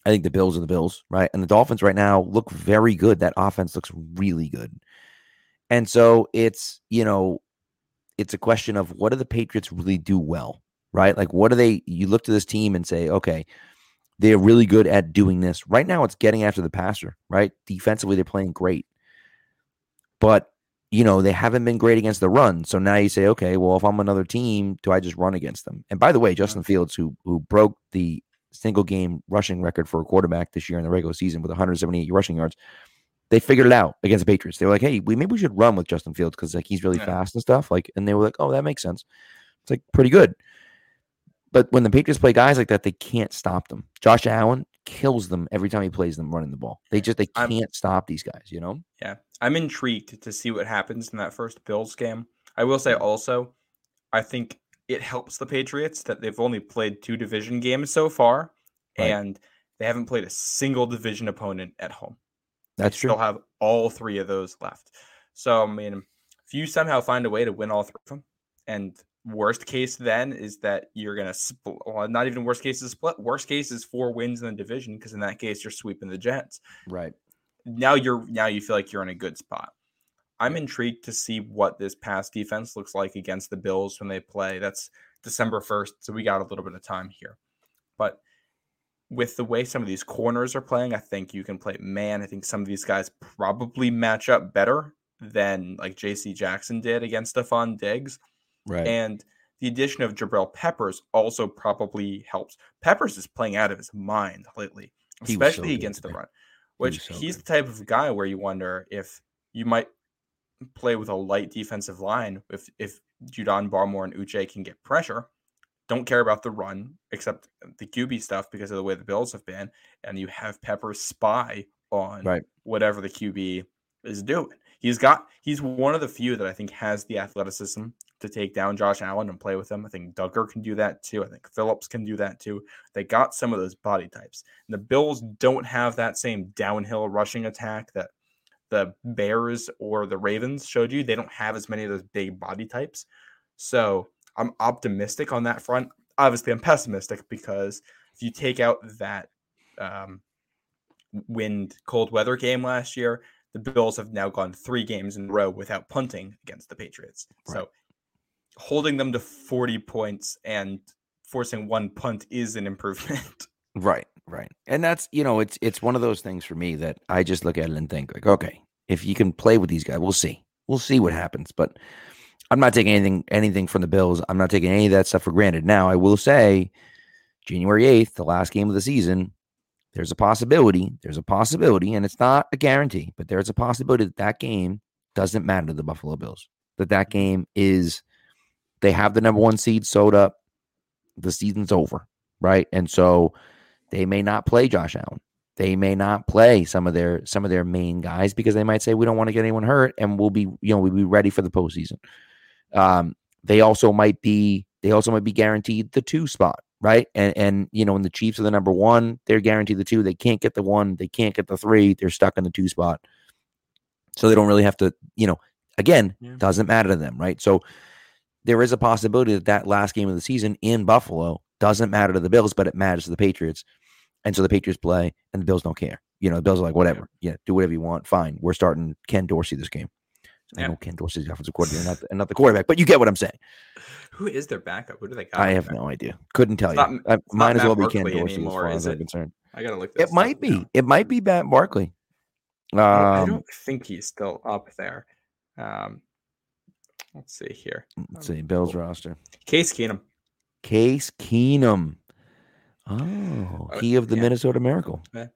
I think the Bills are the Bills, right? And the Dolphins right now look very good. That offense looks really good. And so it's, you know, it's a question of what do the Patriots really do well, right? Like what do they you look to this team and say, okay, they're really good at doing this. Right now, it's getting after the passer, right? Defensively, they're playing great. But, you know, they haven't been great against the run. So now you say, okay, well, if I'm another team, do I just run against them? And by the way, Justin Fields, who who broke the single game rushing record for a quarterback this year in the regular season with 178 rushing yards, they figured it out against the Patriots. They were like, hey, we maybe we should run with Justin Fields because like he's really Yeah. fast and stuff. Like, and they were like, oh, that makes sense. It's like pretty good. But when the Patriots play guys like that, they can't stop them. Josh Allen kills them every time he plays them running the ball. They just they I'm- can't stop these guys, you know? Yeah, I'm intrigued to see what happens in that first Bills game. I will say also, I think it helps the Patriots that they've only played two division games so far, Right. and they haven't played a single division opponent at home. That's true. They true. Still have all three of those left. So I mean, if you somehow find a way to win all three of them, and worst case then is that you're gonna split. Well, not even worst case is split. Worst case is four wins in the division because in that case you're sweeping the Jets Right. now you're now you feel like you're in a good spot. I'm intrigued to see what this pass defense looks like against the Bills when they play. That's December 1st, so we got a little bit of time here. But with the way some of these corners are playing, I think you can play man. I think some of these guys probably match up better than like JC Jackson did against Stefon Diggs. Right. And the addition of Jabril Peppers also probably helps. Peppers is playing out of his mind lately, He so especially good against the run. Which so he's good. the type of guy where you wonder if you might play with a light defensive line if if Judon Barmore and Uche can get pressure. Don't care about the run except the QB stuff because of the way the Bills have been, and you have Pepper spy on Right. whatever the QB is doing. He's got he's one of the few that I think has the athleticism to take down Josh Allen and play with him. I think Dugger can do that too. I think Phillips can do that too. They got some of those body types. And the Bills don't have that same downhill rushing attack that the Bears or the Ravens showed you. They don't have as many of those big body types. So I'm optimistic on that front. Obviously, I'm pessimistic because if you take out that um, wind cold weather game last year, the Bills have now gone three games in a row without punting against the Patriots. Right. So holding them to 40 points and forcing one punt is an improvement. Right, right. And that's, you know, it's it's one of those things for me that I just look at it and think like, okay, if you can play with these guys, we'll see. We'll see what happens. But I'm not taking anything anything from the Bills. I'm not taking any of that stuff for granted. Now, I will say January 8th, the last game of the season, there's a possibility, there's a possibility, and it's not a guarantee, but there's a possibility that that game doesn't matter to the Buffalo Bills. That that game is they have the number one seed sewed up. The season's over, right? And so they may not play Josh Allen. they may not play some of their some of their main guys because they might say we don't want to get anyone hurt and we'll be you know we'll be ready for the postseason. Um, they also might be they also might be guaranteed the two spot, right? And and you know when the Chiefs are the number one, they're guaranteed the two. They can't get the one, they can't get the three. They're stuck in the two spot, so they don't really have to. You know, again, yeah. doesn't matter to them, right? So there is a possibility that that last game of the season in Buffalo doesn't matter to the Bills, but it matters to the Patriots. And so the Patriots play and the Bills don't care. You know, the Bills are like, whatever. Yeah, do whatever you want. Fine. We're starting Ken Dorsey this game. Yeah. I know Ken Dorsey's the offensive coordinator, not the, not the quarterback, but you get what I'm saying. Who is their backup? Who do they got? I have no idea. Couldn't tell it's you. Not, I, might as well be Ken Dorsey anymore, as far as I'm concerned. I gotta look. it might be. It might be Matt Barkley. Um, I don't think he's still up there. Um, let's see here. Let's see Bills roster. Case Keenum. Case Keenum. Oh, uh, he of the yeah. Minnesota Miracle. The,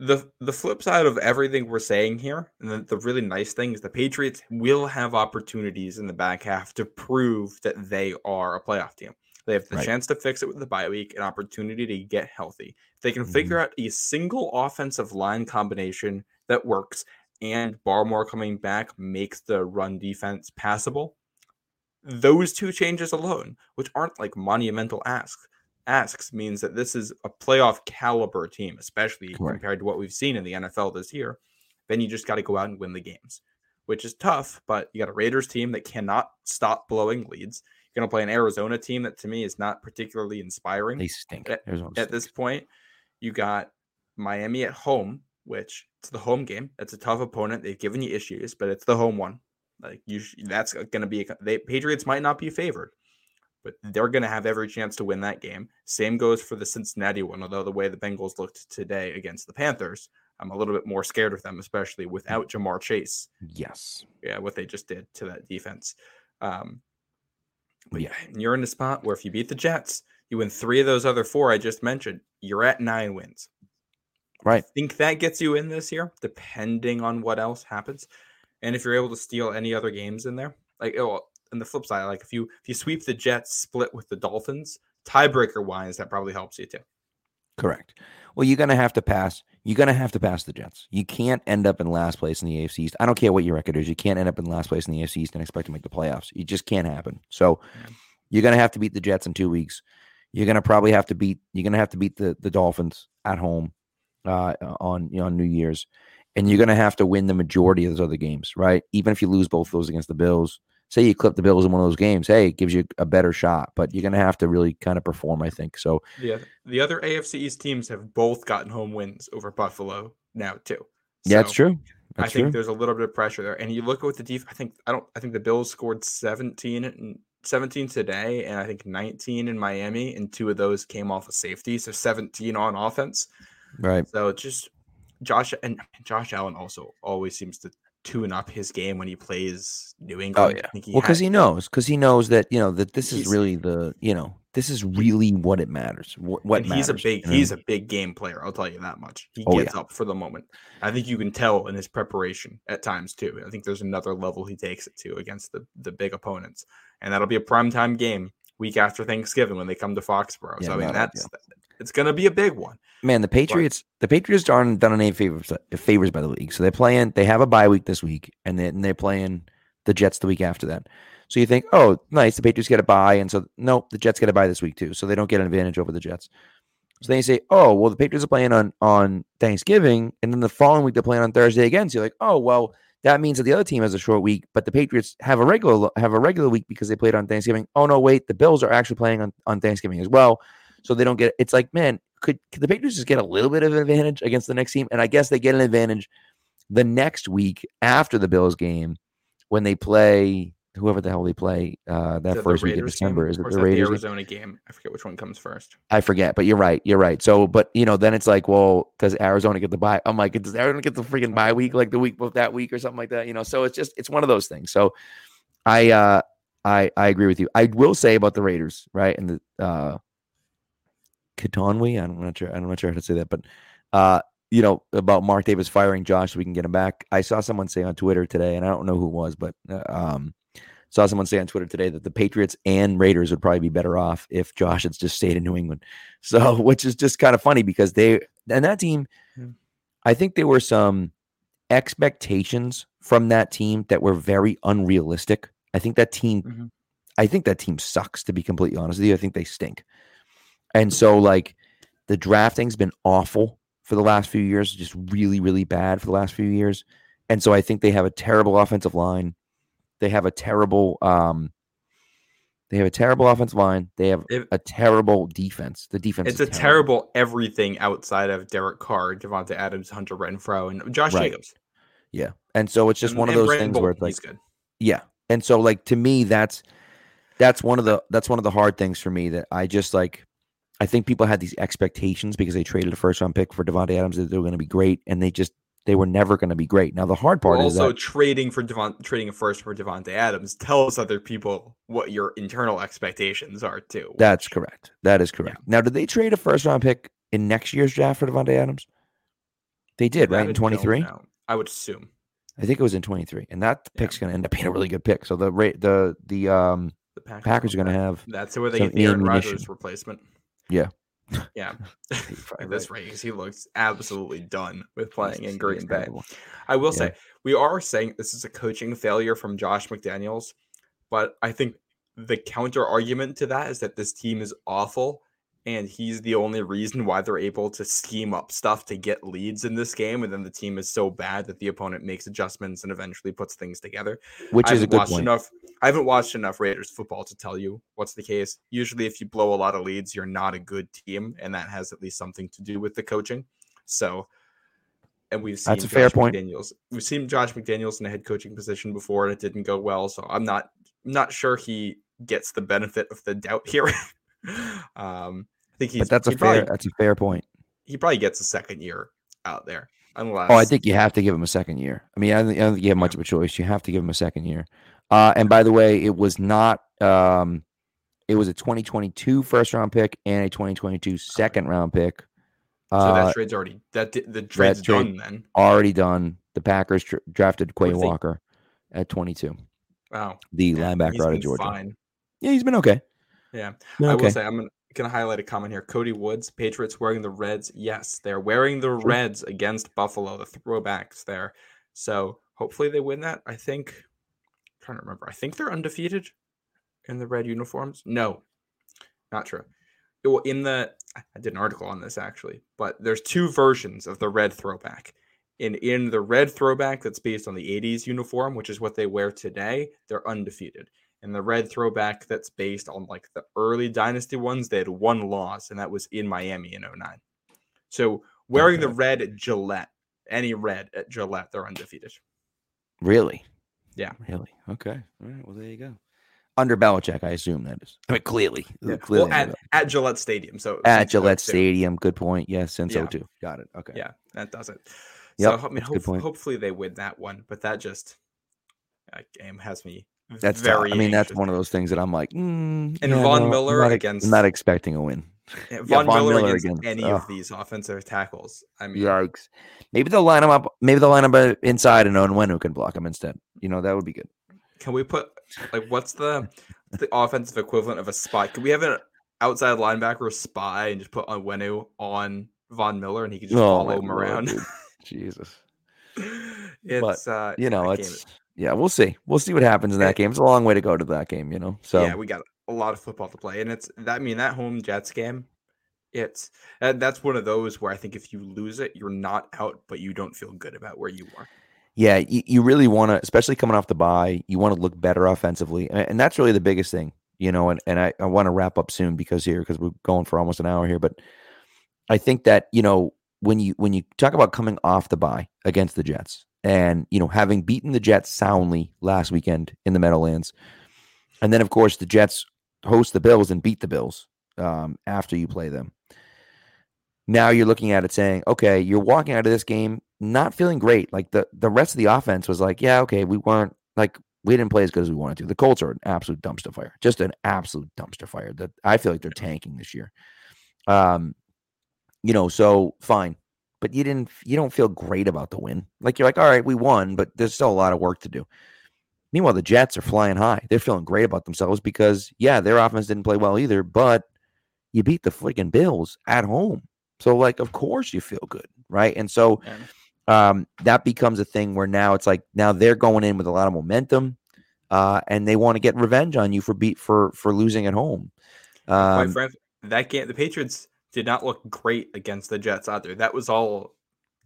the the flip side of everything we're saying here, and the, the really nice thing is the Patriots will have opportunities in the back half to prove that they are a playoff team. They have the right. chance to fix it with the bye week, an opportunity to get healthy. If they can mm-hmm. figure out a single offensive line combination that works, and Barmore coming back makes the run defense passable. Those two changes alone, which aren't like monumental asks, asks means that this is a playoff caliber team, especially compared to what we've seen in the NFL this year. Then you just got to go out and win the games, which is tough. But you got a Raiders team that cannot stop blowing leads. You're going to play an Arizona team that to me is not particularly inspiring. They stink. At, at this point, you got Miami at home, which it's the home game. It's a tough opponent. They've given you issues, but it's the home one. Like you, that's going to be. A, they Patriots might not be favored but they're going to have every chance to win that game. Same goes for the Cincinnati one, although the way the Bengals looked today against the Panthers, I'm a little bit more scared of them, especially without Jamar Chase. Yes. Yeah, what they just did to that defense. Um, but yeah, you're in a spot where if you beat the Jets, you win three of those other four I just mentioned, you're at nine wins. Right. I think that gets you in this year, depending on what else happens. And if you're able to steal any other games in there, like oh, and the flip side, like if you if you sweep the Jets, split with the Dolphins, tiebreaker wise, that probably helps you too. Correct. Well, you're going to have to pass. You're going to have to pass the Jets. You can't end up in last place in the AFC East. I don't care what your record is. You can't end up in last place in the AFC East and expect to make the playoffs. It just can't happen. So you're going to have to beat the Jets in two weeks. You're going to probably have to beat. You're going to have to beat the the Dolphins at home uh, on you know, on New Year's, and you're going to have to win the majority of those other games, right? Even if you lose both those against the Bills, say you clip the Bills in one of those games, hey, it gives you a better shot. But you're going to have to really kind of perform, I think. So yeah, the other AFC East teams have both gotten home wins over Buffalo now too. So yeah, that's true. That's I think true. there's a little bit of pressure there, and you look at what the defense. I think I don't. I think the Bills scored 17 and 17 today, and I think 19 in Miami, and two of those came off of safety, so 17 on offense. Right. So just Josh and Josh Allen also always seems to tune up his game when he plays New oh, England. Oh yeah. Well, because he knows, because he knows that you know that this is really the you know this is really what it matters. What, what he's a big you know? he's a big game player. I'll tell you that much. He oh, gets yeah. up for the moment. I think you can tell in his preparation at times too. I think there's another level he takes it to against the the big opponents, and that'll be a prime time game week after Thanksgiving when they come to Foxborough. Yeah, so I mean that's it's going to be a big one. Man, the Patriots, but, the Patriots aren't done any favors favors by the league. So they're playing. They have a bye week this week, and then they're playing the Jets the week after that. So you think, oh, nice, the Patriots get a bye, and so no, the Jets get a bye this week too, so they don't get an advantage over the Jets. So then you say, oh, well, the Patriots are playing on on Thanksgiving, and then the following week they're playing on Thursday again. So you're like, oh, well, that means that the other team has a short week, but the Patriots have a regular have a regular week because they played on Thanksgiving. Oh no, wait, the Bills are actually playing on, on Thanksgiving as well so they don't get it's like man could, could the Patriots just get a little bit of an advantage against the next team? And I guess they get an advantage the next week after the Bills game when they play whoever the hell they play uh, that first week of December. game? is it the Raiders the Arizona game? I forget which one comes first. I forget but you're right you're right. So but you know then it's like well does Arizona get the bye? I'm like does Arizona get the freaking bye week like the week of that week or something like that you know? So it's just it's one of those things. So I uh I I agree with you. I will say about the Raiders right and the uh Katonwi. I'm not sure. I'm not sure how to say that, but uh, you know about Mark Davis firing Josh so we can get him back. I saw someone say on Twitter today, and I don't know who it was, but uh, um, saw someone say on Twitter today that the Patriots and Raiders would probably be better off if Josh had just stayed in New England. So, which is just kind of funny because they and that team, I think there were some expectations from that team that were very unrealistic. I think that team, Mhm. I think that team sucks. To be completely honest with you, I think they stink. And so, like, the drafting's been awful for the last few years, just really, really bad for the last few years. And so, I think they have a terrible offensive line. They have a terrible, um, they have a terrible offensive line. They have If- a terrible defense. The defense It's is a terrible everything outside of Derek Carr, Davante Adams, Hunter Renfrow, and Josh Right. Jacobs. Yeah. And so it's just And- one of those Brandon things where it's like, he's good. yeah. And so like to me, that's that's one of the that's one of the hard things for me that I just like I think people had these expectations because they traded a first round pick for Davante Adams that they were going to be great and they just they were never going to be great. Now the hard part Well, is also that trading for Devon, trading a first for Davante Adams tells other people what your internal expectations are too. that's correct. That is correct. Now did they trade a first round pick in next year's draft for Davante Adams? They did, right? In 23? I would assume. I think it was in 23. And that Yeah. pick's going to end up being a really good pick. So the rate the the um The Packers, Packers are going to have That's where they get the Aaron. Rodgers replacement. Yeah. Yeah. At this right. rate, he looks absolutely done with playing in Green Bay. I will Yeah. say we are saying this is a coaching failure from Josh McDaniels, but I think the counter argument to that is that this team is awful and he's the only reason why they're able to scheme up stuff to get leads in this game and then the team is so bad that the opponent makes adjustments and eventually puts things together. Which I is a good point. enough I haven't watched enough Raiders football to tell you what's the case. Usually if you blow a lot of leads, you're not a good team and that has at least something to do with the coaching. So and we've seen That's a fair Josh point. McDaniels. We've seen Josh McDaniels in a head coaching position before, and it didn't go well. So I'm not not sure he gets the benefit of the doubt here. um, I think he's But that's a fair probably, that's a fair point. he probably gets a second year out there, unless Oh, I think you have to give him a second year. I mean, I don't, I don't think you have much of a choice. You have to give him a second year. Uh, and by the way, it was not. Um, it was a 2022 first round pick and a 2022 second round pick. so. Uh, that trade's already that the trade's trade- done. Then already done. The Packers tr- drafted Quay What's the- Walker at 22, wow, the yeah, linebacker out of Georgia. Fine. Yeah, he's been okay. Yeah, I okay. will say I'm gonna, gonna highlight a comment here. Cody Woods, Patriots wearing the Reds. Yes, they're wearing the Reds against Buffalo. The throwbacks there. So hopefully they win that. I think. I'm trying to remember. I think they're undefeated in the red uniforms. No, not true. Well, in the I did an article on this actually, but there's two versions of the red throwback. In in the red throwback that's based on the 80s uniform, which is what they wear today, they're undefeated and the red throwback that's based on like the early dynasty ones they had one loss and that was in miami in 09 so wearing the red at gillette any red at gillette they're undefeated Really? Yeah. Really? Okay. All right. Well, there you go. Under Belichick, I assume that is. I mean, clearly. Yeah. clearly well at, at gillette stadium so At Gillette 02. Stadium. Good point. Yes, since Yeah. 02. Got it. Okay. yeah that does it Yep, so i mean hope, hopefully they win that one but that just that game has me That's tough. very I mean, that's one of those things that I'm like, mm, And yeah, Von no, I'm Miller not, against- I'm not expecting a win. Yeah, Yeah, Von, Von Miller, Miller against, against- any ugh. of these offensive tackles i mean Yikes. Maybe they'll line him up. Maybe they'll line him up inside and Owen Onwenu can block him instead. You know, that would be good. Can we put like what's the the offensive equivalent of a spy? Could we have an outside linebacker spy and just put Onwenu on Von Miller and he can just Oh, follow him Lord, around? Jesus. it's uh You know, that game it's is- yeah, we'll see. We'll see what happens in that game. It's a long way to go to that game, you know. So yeah, we got a lot of football to play, and it's that I mean that home Jets game. It's and that's one of those where I think if you lose it, you're not out, but you don't feel good about where you are. Yeah, you, you really want to, especially coming off the bye, you want to look better offensively. And, and that's really the biggest thing, you know. And, and I, I want to wrap up soon because here, because we're going for almost an hour here. But I think that, you know, when you when you talk about coming off the bye against the Jets and, you know, having beaten the Jets soundly last weekend in the Meadowlands, and then, of course, the Jets host the Bills and beat the Bills um, after you play them. Now you're looking at it saying, okay, you're walking out of this game not feeling great. Like the the rest of the offense was like, yeah, okay, we weren't like we didn't play as good as we wanted to. The Colts are an absolute dumpster fire, just an absolute dumpster fire. That I feel like they're tanking this year. Um, you know, so fine, but you didn't you don't feel great about the win. Like you're like, all right, we won, but there's still a lot of work to do. Meanwhile, the Jets are flying high. They're feeling great about themselves because yeah, their offense didn't play well either, but you beat the freaking Bills at home. So like, of course you feel good, right? And so um, that becomes a thing where now it's like now they're going in with a lot of momentum, uh, and they want to get revenge on you for beat for for losing at home. Quite Um, frankly, that game, the Patriots did not look great against the Jets either. That was all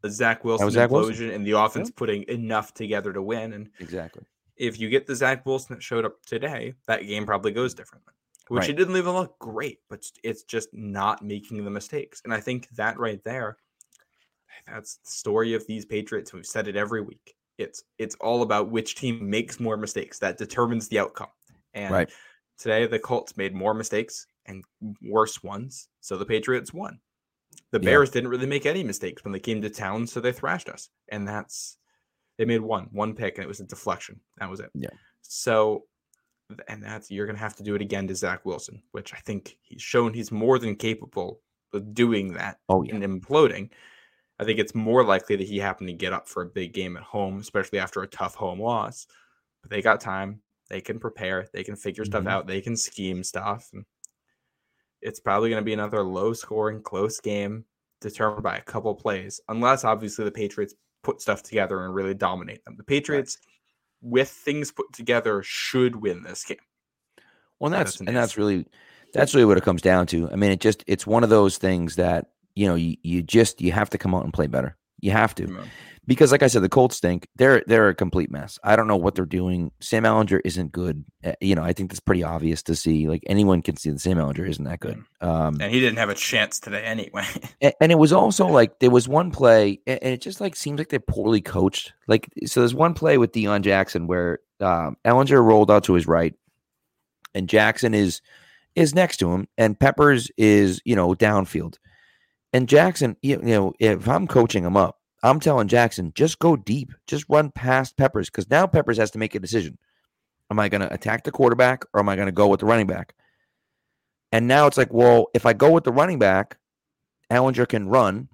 a Zach Wilson Zach implosion Wilson. and the offense putting enough together to win. And exactly. if you get the Zach Wilson that showed up today, that game probably goes differently. Which Right. it didn't even look great, but it's just not making the mistakes. And I think that right there, that's the story of these Patriots. We've said it every week. It's it's all about which team makes more mistakes. That determines the outcome. And Right. today the Colts made more mistakes and worse ones. So the Patriots won. The Yeah. Bears didn't really make any mistakes when they came to town, so they thrashed us. And that's they made one, one pick, and it was a deflection. That was it. Yeah. So and that's you're gonna have to do it again to Zach Wilson, which I think he's shown he's more than capable of doing that Oh yeah. and imploding. I think it's more likely that he happened to get up for a big game at home, especially after a tough home loss. But they got time. They can prepare. They can figure stuff Mhm. out. They can scheme stuff. And it's probably going to be another low scoring, close game determined by a couple plays, unless obviously the Patriots put stuff together and really dominate them. The Patriots, with things put together, should win this game. Well, and that's and that's really that's really what it comes down to. I mean, it just it's one of those things that you know you, you just you have to come out and play better. You have to Mm. Because, like I said, the Colts stink. They're they're a complete mess. I don't know what they're doing. Sam Ehlinger isn't good. Uh, You know, I think that's pretty obvious to see. Like anyone can see that Sam Ehlinger isn't that good. Um, And he didn't have a chance today anyway. and, and it was also like there was one play, and it just like seems like they're poorly coached. Like so, there's one play with Deon Jackson where um, Ehlinger rolled out to his right, and Jackson is is next to him, and Peppers is you know downfield, and Jackson, you you know, if I'm coaching him up, I'm telling Jackson just go deep, just run past Peppers because now Peppers has to make a decision. Am I going to attack the quarterback or am I going to go with the running back? And now it's like, well, if I go with the running back, Ehlinger can run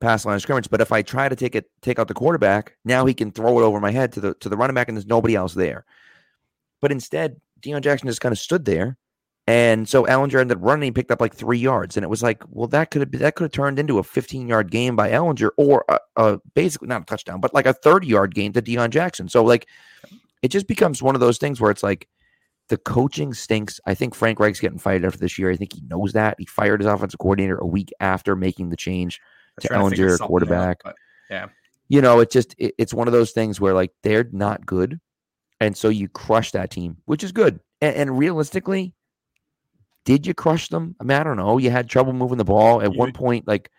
past line of scrimmage. But if I try to take it, take out the quarterback, now he can throw it over my head to the to the running back, and there's nobody else there. But instead, Deion Jackson just kind of stood there, and so Ehlinger ended up running, he picked up like three yards, and it was like, well, that could have that could have turned into a 15 yard game by Ehlinger, or a, a basically not a touchdown, but like a 30 yard game to Deon Jackson. So like, it just becomes one of those things where it's like. The coaching stinks. I think Frank Reich's getting fired after this year. I think he knows that. He fired his offensive coordinator a week after making the change to Ehlinger, out, quarterback. but you know, it just it, it's one of those things where like they're not good, and so you crush that team, which is good. And, and realistically, did you crush them? I mean, I don't know. You had trouble moving the ball at You- one point, like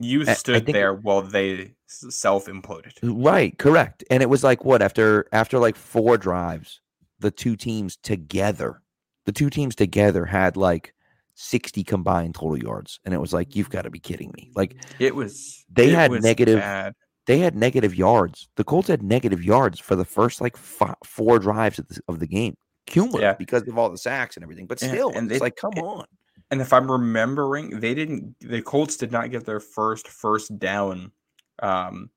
You I- I stood think- there while they self imploded. Uh, right, correct. And it was like what after after like four drives, the two teams together, the two teams together had like sixty combined total yards, and it was like you've got to be kidding me. Like It was They it had was negative- bad. they had negative yards. The Colts had negative yards for the first like fi four drives of the, of the game, cumulative Yeah. because of all the sacks and everything. But still, and it's it- like, come it- on. And if I'm remembering, they didn't. The Colts did not get their first first down, um,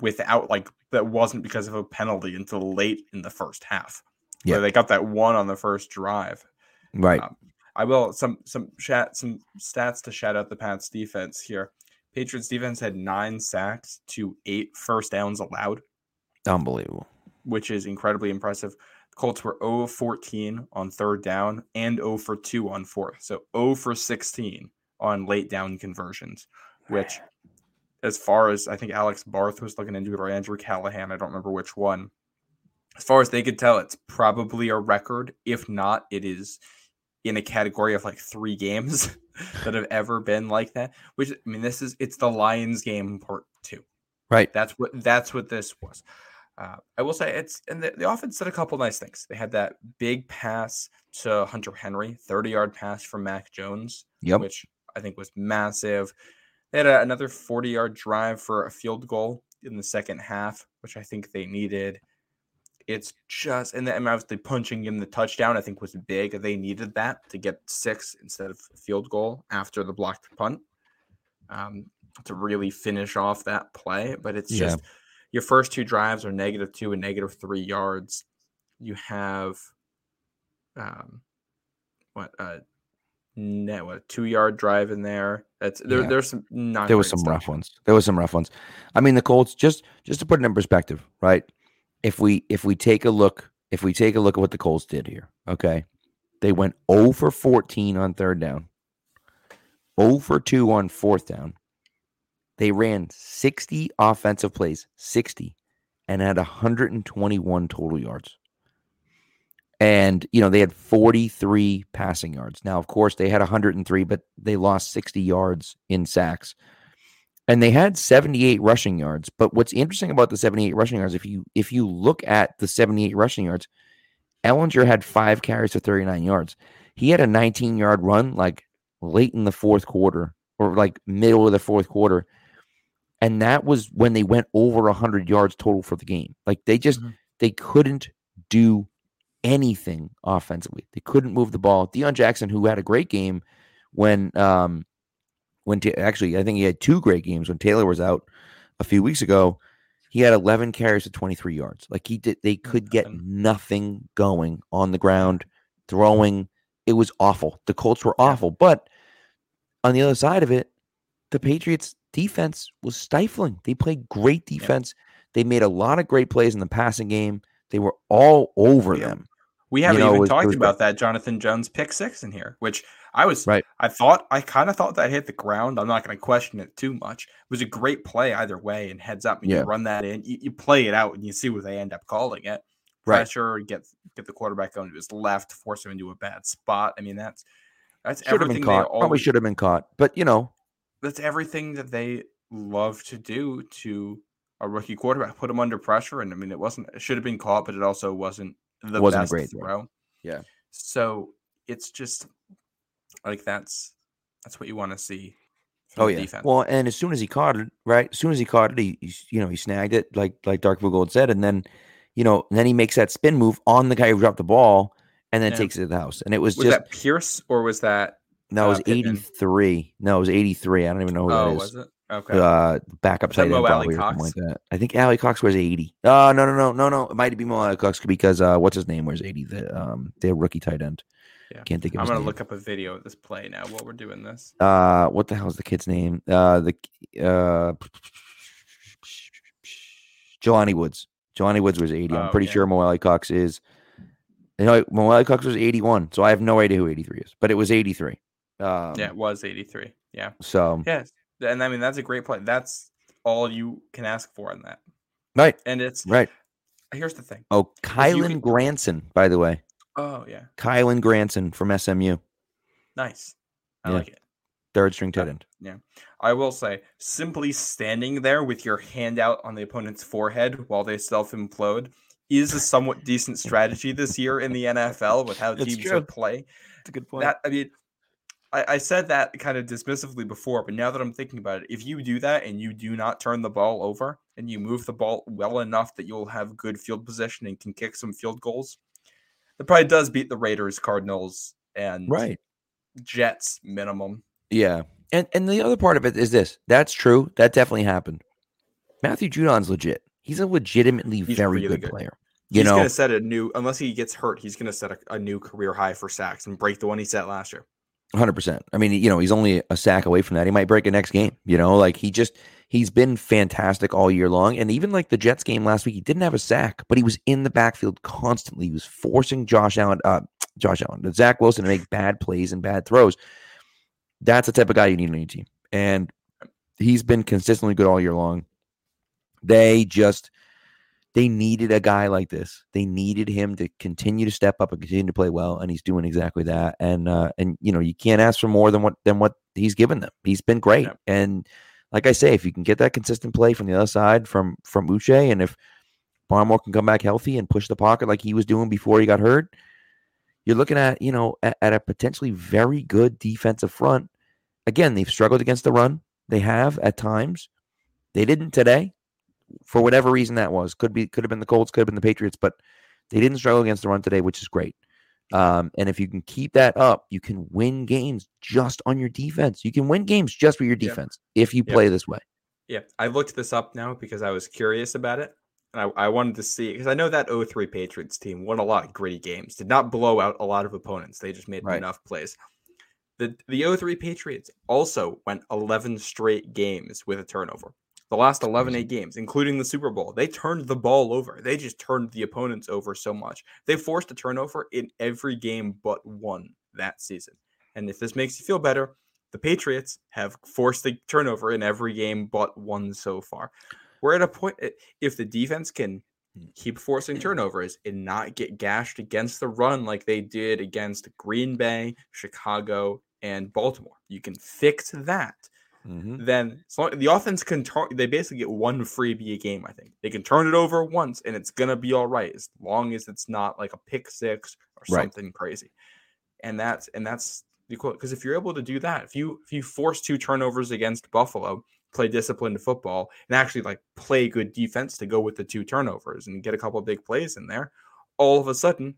without like that wasn't because of a penalty until late in the first half. Yeah. where they got that one on the first drive. Right. Um, I will some some chat some stats to shout out the Pats defense here. Patriots defense had nine sacks to eight first downs allowed, Unbelievable. which is incredibly impressive. Colts were 0 of 14 on third down and 0 for 2 on fourth. So 0 for 16 on late down conversions, which as far as I think Alex Barth was looking into it or Andrew Callahan, I don't remember which one. As far as they could tell, it's probably a record. If not, it is in a category of like three games that have ever been like that. Which I mean, this is it's the Lions game part two. Right. That's what that's what this was. Uh, I will say it's and the, the offense did a couple nice things. They had that big pass to Hunter Henry, 30 yard pass from Mac Jones, Yep. which I think was massive. They had a, another 40 yard drive for a field goal in the second half, which I think they needed. It's just, and then obviously punching in the touchdown, I think was big. They needed that to get six instead of field goal after the blocked punt um, to really finish off that play. But it's Yeah. just your first two drives are negative two and negative three yards. You have um, what uh, net what a two yard drive in there. That's there. Yeah. There's some not. there was some stuff. rough ones. There was some rough ones. I mean, the Colts just just to put it in perspective, right? If we if we take a look, if we take a look at what the Colts did here, okay, they went 0 for 14 on third down, 0 for 2 on fourth down. They ran 60 offensive plays, 60, and had 121 total yards. And, you know, they had 43 passing yards. Now, of course, they had 103, but they lost 60 yards in sacks. And they had 78 rushing yards. But what's interesting about the 78 rushing yards, if you if you look at the 78 rushing yards, Ehlinger had five carries for 39 yards. He had a 19 yard run like late in the fourth quarter or like middle of the fourth quarter. And that was when they went over 100 yards total for the game. Like they just Mhm. they couldn't do anything offensively. They couldn't move the ball. Deon Jackson, who had a great game when um when Ta- actually I think he had two great games when Taylor was out a few weeks ago. He had 11 carries to 23 yards. Like he did, they could get nothing going on the ground, throwing. It was awful. The Colts were awful. But on the other side of it, the Patriots defense was stifling. They played great defense. They made a lot of great plays in the passing game. They were all over Yeah. them. We haven't know, even was- talked was about that Jonathan Jones pick six in here, which I was Right. I thought I kind of thought that hit the ground. I'm not going to question it too much. It was a great play either way, and heads up, and Yeah. you run that in, you, you play it out, and you see what they end up calling it. Right. Pressure, get get the quarterback going to his left, force him into a bad spot. I mean, that's that's Should have everything been they caught. Probably should have been caught. But you know, that's everything that they love to do to a rookie quarterback. Put him under pressure, and I mean, it wasn't. It should have been caught, but it also wasn't the Wasn't best great throw. Yeah. So it's just like that's that's what you want to see. Oh yeah. defense. Well, and as soon as he caught it, right? As soon as he caught it, he, he you know he snagged it like like Dark Gold said, and then you know then he makes that spin move on the guy who dropped the ball, and then Yeah. takes it to the house. And it was, was just that Pierce or was that? No, it uh, was Pittman? eighty three. No, it was eighty three. I don't even know who Oh, that was it? Okay. Uh, backup tight end probably or something like that. I think Alie-Cox wears eighty. Oh no no no no no! It might be Mo Alie-Cox because uh, what's his name wears eighty? The um, their rookie tight end. Yeah. Can't think of I'm gonna name. look up a video of this play now while we're doing this. uh what the hell's the kid's name uh the uh jelani woods jelani woods was 80 i'm Oh, pretty yeah. sure Mo Alie-Cox is you know Mo Alie-Cox was 81 so i have no idea who 83 is but it was 83 um yeah, it was 83. Yeah. so Yes. And I mean that's a great play. That's all you can ask for in that. right And it's right here's the thing. oh kylen can- granson by the way Oh yeah. kylen granson from smu Nice. I Yeah. like it. third string tight end. Yeah. I will say, simply standing there with your hand out on the opponent's forehead while they self implode is a somewhat decent strategy this year in the NFL with how It's teams true. play. that's a good point That I mean, I, I said that kind of dismissively before, but now that I'm thinking about it, if you do that and you do not turn the ball over and you move the ball well enough that you'll have good field position and can kick some field goals, it probably does beat the Raiders, Cardinals, and right Jets minimum. Yeah. And and the other part of it is this. That's true. That definitely happened. Matthew Judon's legit. He's a legitimately He's very really good, good. player. You he's know, gonna set a new unless he gets hurt, he's gonna set a, a new career high for sacks and break the one he set last year. Hundred percent. I mean, you know, he's only a sack away from that. He might break it next game. You know, like he just he's been fantastic all year long. And even like the Jets game last week, he didn't have a sack, but he was in the backfield constantly. He was forcing Josh Allen, uh, Josh Allen, Zach Wilson to make bad plays and bad throws. That's the type of guy you need on your team. And he's been consistently good all year long. They just they needed a guy like this. They needed him to continue to step up and continue to play well, and he's doing exactly that. And uh, and you know you can't ask for more than what than what he's given them. He's been great, Yep. and like I say, if you can get that consistent play from the other side from from Uche, and if Barmore can come back healthy and push the pocket like he was doing before he got hurt, you're looking at you know at, at a potentially very good defensive front. Again, they've struggled against the run. They have at times. They didn't today, for whatever reason that was. Could be could have been the Colts, could have been the Patriots, but they didn't struggle against the run today, which is great. Um, and if you can keep that up, you can win games just on your defense. You can win games just with your defense if you Yep. play this way. Yeah, I looked this up now because I was curious about it. And I, I wanted to see because I know that 03 Patriots team won a lot of gritty games, did not blow out a lot of opponents. They just made Right. enough plays. The the 03 Patriots also went 11 straight games with a turnover. The last 11 8 games, including the Super Bowl, they turned the ball over. They just turned the opponents over so much. They forced a turnover in every game but one that season. And if this makes you feel better, the Patriots have forced the turnover in every game but one so far. We're at a point if the defense can keep forcing hmm. turnovers and not get gashed against the run like they did against Green Bay, Chicago, and Baltimore. You can fix that. Mm-hmm. Then the offense can turn. They basically get one freebie a game. I think they can turn it over once, and it's gonna be all right as long as it's not like a pick six or something right. crazy. And that's and that's the quote because if you're able to do that, if you if you force two turnovers against Buffalo, play disciplined football, and actually like play good defense to go with the two turnovers and get a couple big plays in there, all of a sudden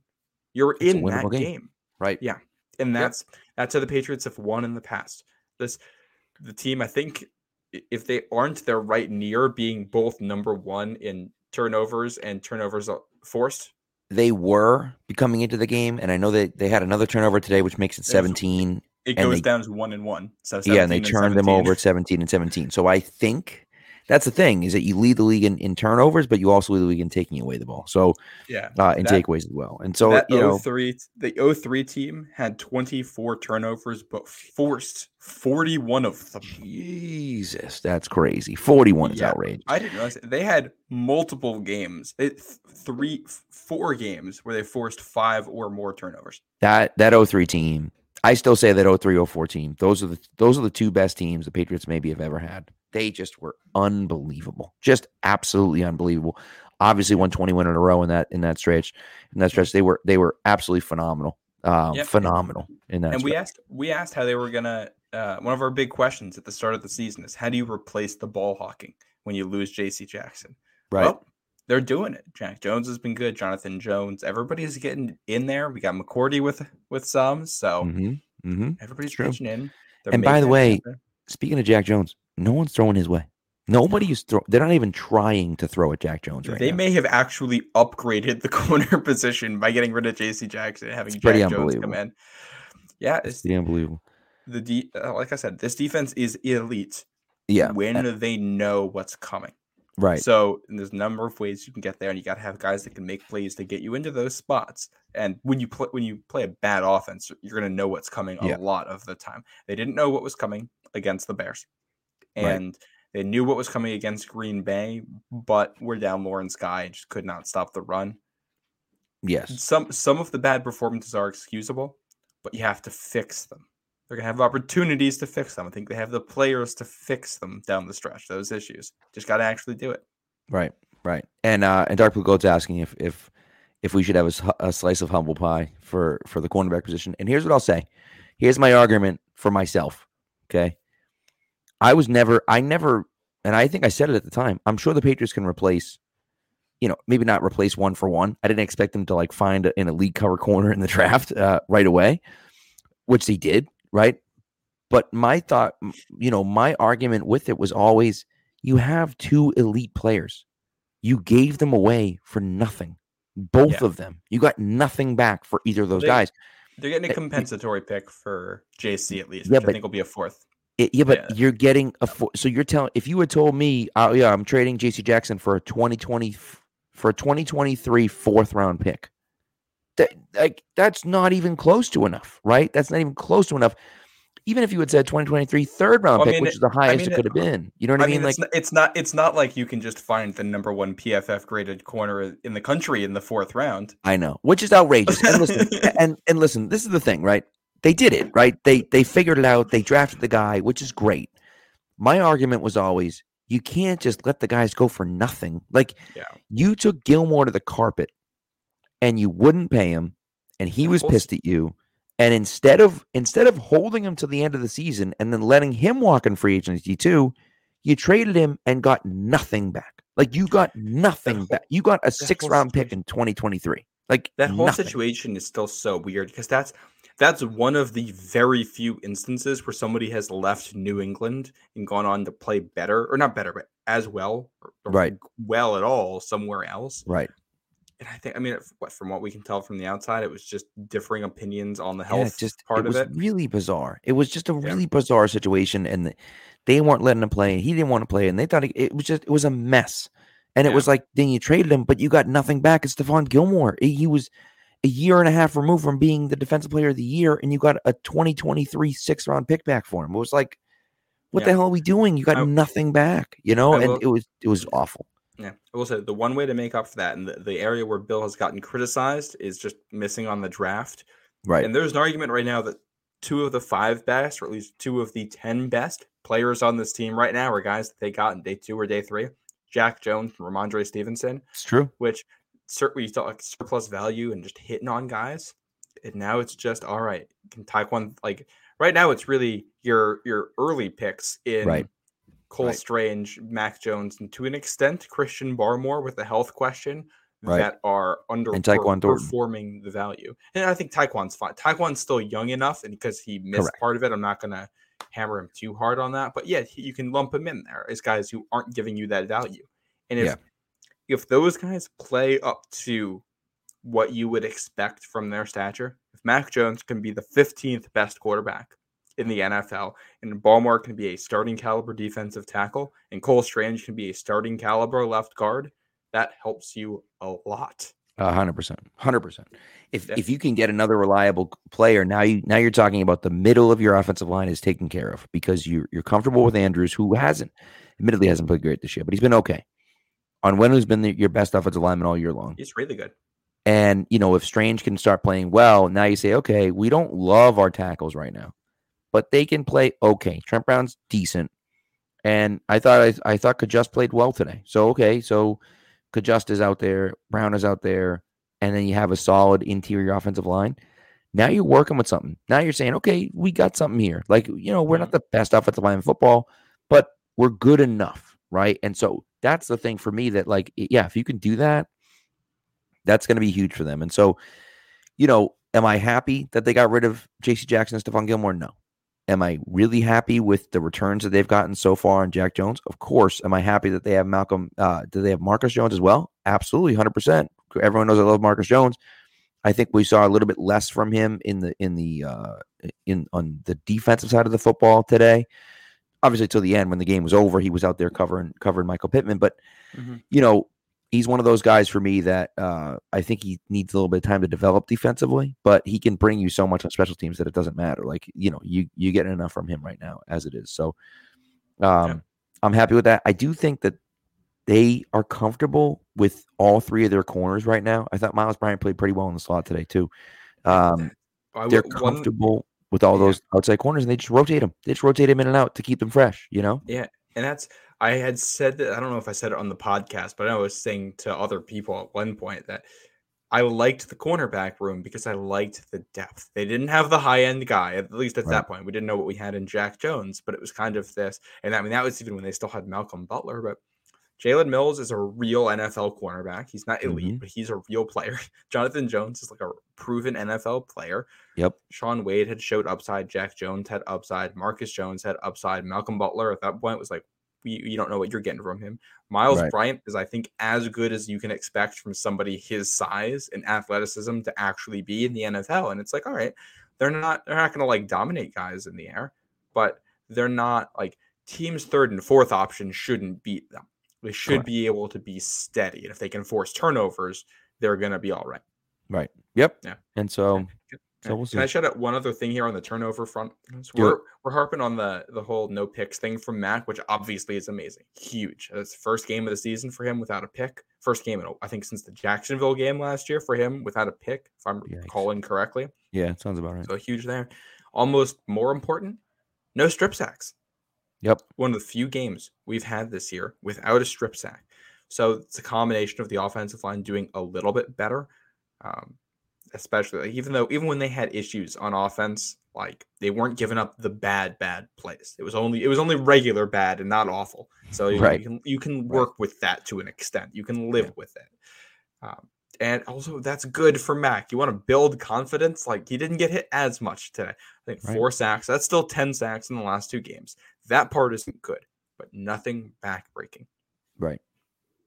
you're it's in that game. game. Right. Yeah. And that's yep. that's how the Patriots have won in the past. This the team, I think if they aren't, they're right near being both number one in turnovers and turnovers uh, forced. They were becoming into the game, and I know that they had another turnover today, which makes it 17. It goes they, down to one and one. So yeah, and they turned them over at 17 and 17. So I think that's the thing is that you lead the league in, in turnovers, but you also lead the league in taking away the ball. So yeah, uh, in that, takeaways as well. And so you know, 03, the 03 team had 24 turnovers, but forced 41 of them. Jesus, that's crazy. 41 is outrageous. I didn't realize it. they had multiple games, it, three, four games where they forced five or more turnovers. That that 03 team I still say that 03 04 team. Those are the those are the two best teams the Patriots maybe have ever had. They just were unbelievable. Just absolutely unbelievable. Obviously won 21 in a row in that in that stretch. In that stretch they were they were absolutely phenomenal. Um, yep. phenomenal in that. And stretch. we asked we asked how they were going to uh, one of our big questions at the start of the season is how do you replace the ball hawking when you lose JC Jackson? Right. Well, they're doing it. Jack Jones has been good. Jonathan Jones. Everybody's getting in there. We got McCourty with with some. So mm-hmm. Mm-hmm. everybody's pitching in. They're and by the way, happen. speaking of Jack Jones, no one's throwing his way. Nobody is throwing. They're not even trying to throw at Jack Jones right They now. may have actually upgraded the corner position by getting rid of J.C. Jackson and having it's Jack Jones come in. Yeah, it's, it's unbelievable. The de- uh, like I said, this defense is elite. Yeah, when uh, they know what's coming. Right. So there's a number of ways you can get there, and you got to have guys that can make plays to get you into those spots. And when you play when you play a bad offense, you're going to know what's coming a lot of the time. They didn't know what was coming against the Bears, and right. they knew what was coming against Green Bay, but we're down Lawrence Guy just could not stop the run. Yes. Some some of the bad performances are excusable, but you have to fix them. They're gonna have opportunities to fix them. I think they have the players to fix them down the stretch. Those issues just got to actually do it. Right, right. And uh, and Dark Blue Goat's asking if if if we should have a, a slice of humble pie for for the cornerback position. And here's what I'll say. Here's my argument for myself. Okay, I was never, I never, and I think I said it at the time. I'm sure the Patriots can replace you know, maybe not replace one for one. I didn't expect them to like find in an elite cover corner in the draft uh, right away, which they did right? But my thought, you know, my argument with it was always you have two elite players. You gave them away for nothing. Both yeah. of them. You got nothing back for either of those they, guys. They're getting a eh, compensatory pick for JC at least, yeah, but, I think will be a fourth. It, yeah, but yeah. you're getting a four, so you're telling if you had told me, oh yeah, I'm trading JC Jackson for a 2020 for a 2023 fourth round pick that like that's not even close to enough, right? That's not even close to enough. Even if you had said 2023 third round well, pick, I mean, which is the highest I mean, it could have been, you know what I, mean? Like it's not, it's not, it's not like you can just find the number one PFF graded corner in the country in the fourth round. I know, which is outrageous. And listen, and and listen, this is the thing, right? They did it, right? They they figured it out. They drafted the guy, which is great. My argument was always you can't just let the guys go for nothing. Like yeah. you took Gilmore to the carpet and you wouldn't pay him, and he was pissed at you. And instead of instead of holding him to the end of the season and then letting him walk in free agency too, you traded him and got nothing back. Like you got nothing whole, back. You got a six round pick in 2023. Like that whole nothing. situation is still so weird because that's that's one of the very few instances where somebody has left New England and gone on to play better or not better, but as well, right? Well at all somewhere else, right? and I think I mean from what we can tell from the outside, it was just differing opinions on the Yeah, health just part it of was it. really bizarre. It was just a Yeah. really bizarre situation, and they weren't letting him play, and he didn't want to play, and they thought he, it was just it was a mess. And it was like, then you traded him, but you got nothing back. It's Stephon Gilmore. He was a year and a half removed from being the defensive player of the year, and you got a 2023 six round pick back for him. It was like, what the hell are we doing? You got I- nothing back, you know? I and it was it was awful. Yeah, I will say the one way to make up for that, and the, the area where Bill has gotten criticized, is just missing on the draft. Right. And there's an argument right now that two of the five best, or at least two of the ten best players on this team right now are guys that they got in day two or day three. Jack Jones and Rhamondre Stevenson, It's true. which certainly you thought like surplus value and just hitting on guys. And now it's just all right. Can Tyquan like right now it's really your your early picks in Right. Cole Right. Strange, Mac Jones, and to an extent Christian Barmore with the health question Right. that are under And performing the value. And I think Tyquan's fine. Tyquan's still young enough, and because he missed Correct. part of it, I'm not gonna hammer him too hard on that. But yeah, you can lump him in there as guys who aren't giving you that value. And if Yeah. If those guys play up to what you would expect from their stature, if Mac Jones can be the 15th best quarterback in the NFL, and Barmore can be a starting caliber defensive tackle, and Cole Strange can be a starting caliber left guard, that helps you a lot. A hundred percent, hundred percent. If Yeah. if you can get another reliable player, now you now you're talking about the middle of your offensive line is taken care of because you you're comfortable with Andrews, who hasn't, admittedly hasn't played great this year, but he's been okay. Onwenu who's been the, your best offensive lineman all year long, He's really good. and you know if Strange can start playing well, now you say, okay, we don't love our tackles right now, but they can play okay. Trent Brown's decent, and I thought I, I thought Cajuste played well today. So okay, so Cajuste is out there, Brown is out there, and then you have a solid interior offensive line. Now you're working with something. Now you're saying, okay, we got something here. Like you know, we're not mm-hmm. the best offensive line in football, but we're good enough, right? And so that's the thing for me that like, yeah, if you can do that, that's going to be huge for them. And so, you know, am I happy that they got rid of J.C. Jackson and Stephon Gilmore? No. Am I really happy with the returns that they've gotten so far on Jack Jones? Of course. Am I happy that they have Malcolm? Uh, do they have Marcus Jones as well? Absolutely, hundred percent. Everyone knows I love Marcus Jones. I think we saw a little bit less from him in the in the uh, in on the defensive side of the football today. Obviously, till the end when the game was over, he was out there covering covering Michael Pittman. But you know, he's one of those guys for me that uh, I think he needs a little bit of time to develop defensively, but he can bring you so much on special teams that it doesn't matter. Like you know, you you get enough from him right now as it is. So, um, I'm happy with that. I do think that they are comfortable with all three of their corners right now. I thought Miles Bryant played pretty well in the slot today too. Um, I they're w- one- comfortable with all Yeah. those outside corners, and they just rotate them. They just rotate them in and out to keep them fresh. You know. Yeah, and that's I had said that I don't know if I said it on the podcast, but I was saying to other people at one point that I liked the cornerback room because I liked the depth. They didn't have the high end guy, at least at Right. that point. We didn't know what we had in Jack Jones, but it was kind of this. And I mean, that was even when they still had Malcolm Butler. But Jalen Mills is a real NFL cornerback. He's not elite, Mhm. but he's a real player. Jonathan Jones is like a proven NFL player. Yep. Shaun Wade had showed upside. Jack Jones had upside. Marcus Jones had upside. Malcolm Butler at that point was like, you, you don't know what you're getting from him. Miles Right. Bryant is, I think, as good as you can expect from somebody his size and athleticism to actually be in the NFL. And it's like, all right, they're not they're not going to like dominate guys in the air, but they're not like teams' third and fourth option shouldn't beat them. They should Correct. be able to be steady, and if they can force turnovers, they're going to be all right. Right. Yep. Yeah. And so, so we'll see. Can I shout out one other thing here on the turnover front? So we're it. we're harping on the the whole no picks thing from Mac, which obviously is amazing, huge. That's the first game of the season for him without a pick. First game, in, I think, since the Jacksonville game last year for him without a pick, if I'm Yikes. recalling correctly. yeah, sounds about right. So huge there. Almost more important, no strip sacks. Yep. One of the few games we've had this year without a strip sack. So it's a combination of the offensive line doing a little bit better. Um, especially like, even though even when they had issues on offense, like they weren't giving up the bad bad plays. It was only it was only regular bad and not awful. So you, Right. you can you can Right. work with that to an extent. You can live Yeah. with it. Um, and also that's good for Mac. You want to build confidence. Like he didn't get hit as much today. I think Right. four sacks. That's still 10 sacks in the last two games. That part isn't good, but nothing backbreaking. Right.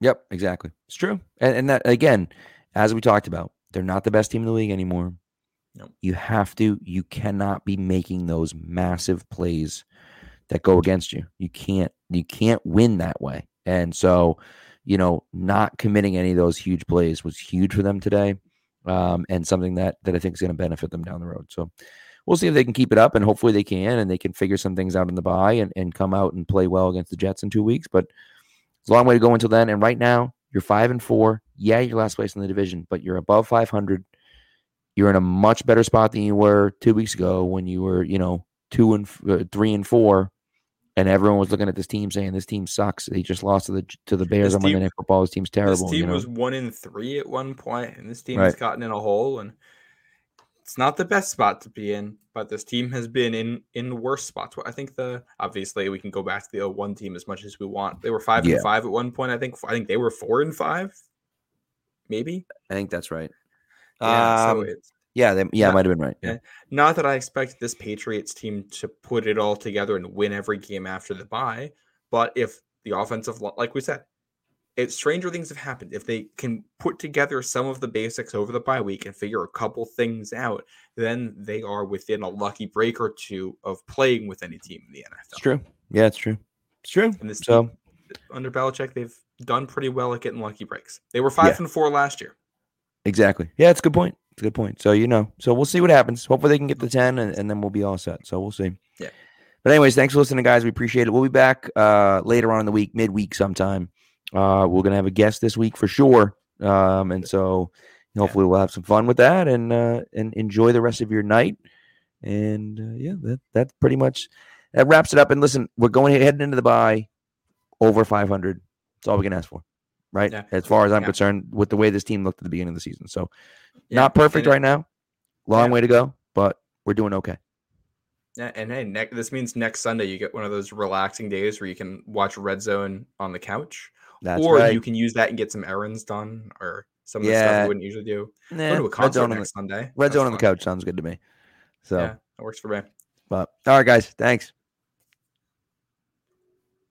Yep, exactly. It's true. And and that again, as we talked about, they're not the best team in the league anymore. You have to, you cannot be making those massive plays that go against you. You can't, you can't win that way. And so, you know, not committing any of those huge plays was huge for them today. Um, and something that that I think is going to benefit them down the road. So we'll see if they can keep it up, and hopefully they can, and they can figure some things out in the bye and, and come out and play well against the Jets in two weeks. But it's a long way to go until then. And right now, you're five and four. Yeah, you're last place in the division, but you're above 500. You're in a much better spot than you were two weeks ago when you were, you know, two and uh, three and four and everyone was looking at this team saying this team sucks. They just lost to the to the Bears This on Monday Night Football. This team's terrible. This team you know? was one in three at one point, and this team Right. has gotten in a hole, and it's not the best spot to be in. But this team has been in in worse spots. I think the obviously we can go back to the 01 team as much as we want. They were five Yeah. and five at one point. I think I think they were four and five, maybe. I think that's right. Yeah, um, so it's yeah, they, yeah, not- might have been right. Yeah. yeah. not that I expect this Patriots team to put it all together and win every game after the bye, but if the offensive, like we said, it stranger things have happened. If they can put together some of the basics over the bye week and figure a couple things out, then they are within a lucky break or two of playing with any team in the NFL. It's true. Yeah, it's true. It's true. And this So team, under Belichick, they've done pretty well at getting lucky breaks. They were five Yeah. and four last year. exactly. Yeah, it's a good point. It's a good point. So you know, so we'll see what happens. Hopefully they can get the ten, and, and then we'll be all set. So we'll see. Yeah. But anyways, thanks for listening, guys. We appreciate it. We'll be back uh, later on in the week, midweek sometime. Uh, we're gonna have a guest this week for sure. Um, and so hopefully we'll have some fun with that and uh, and enjoy the rest of your night. And uh, yeah, that that's pretty much that wraps it up. And listen, we're going heading into the bye over 500. That's all we can ask for, right? Yeah. As far as I'm Yeah. concerned, with the way this team looked at the beginning of the season. So Yeah, not perfect right now. Long Yeah. way to go, but we're doing okay. Yeah, and hey, ne- this means next Sunday you get one of those relaxing days where you can watch Red Zone on the couch, That's or right. you can use that and get some errands done, or some of the stuff you wouldn't usually do. Nah, Go to a red concert zone on the, Sunday. red That's zone on the couch sounds good to me. So, Yeah, that works for me. but all right, guys, thanks.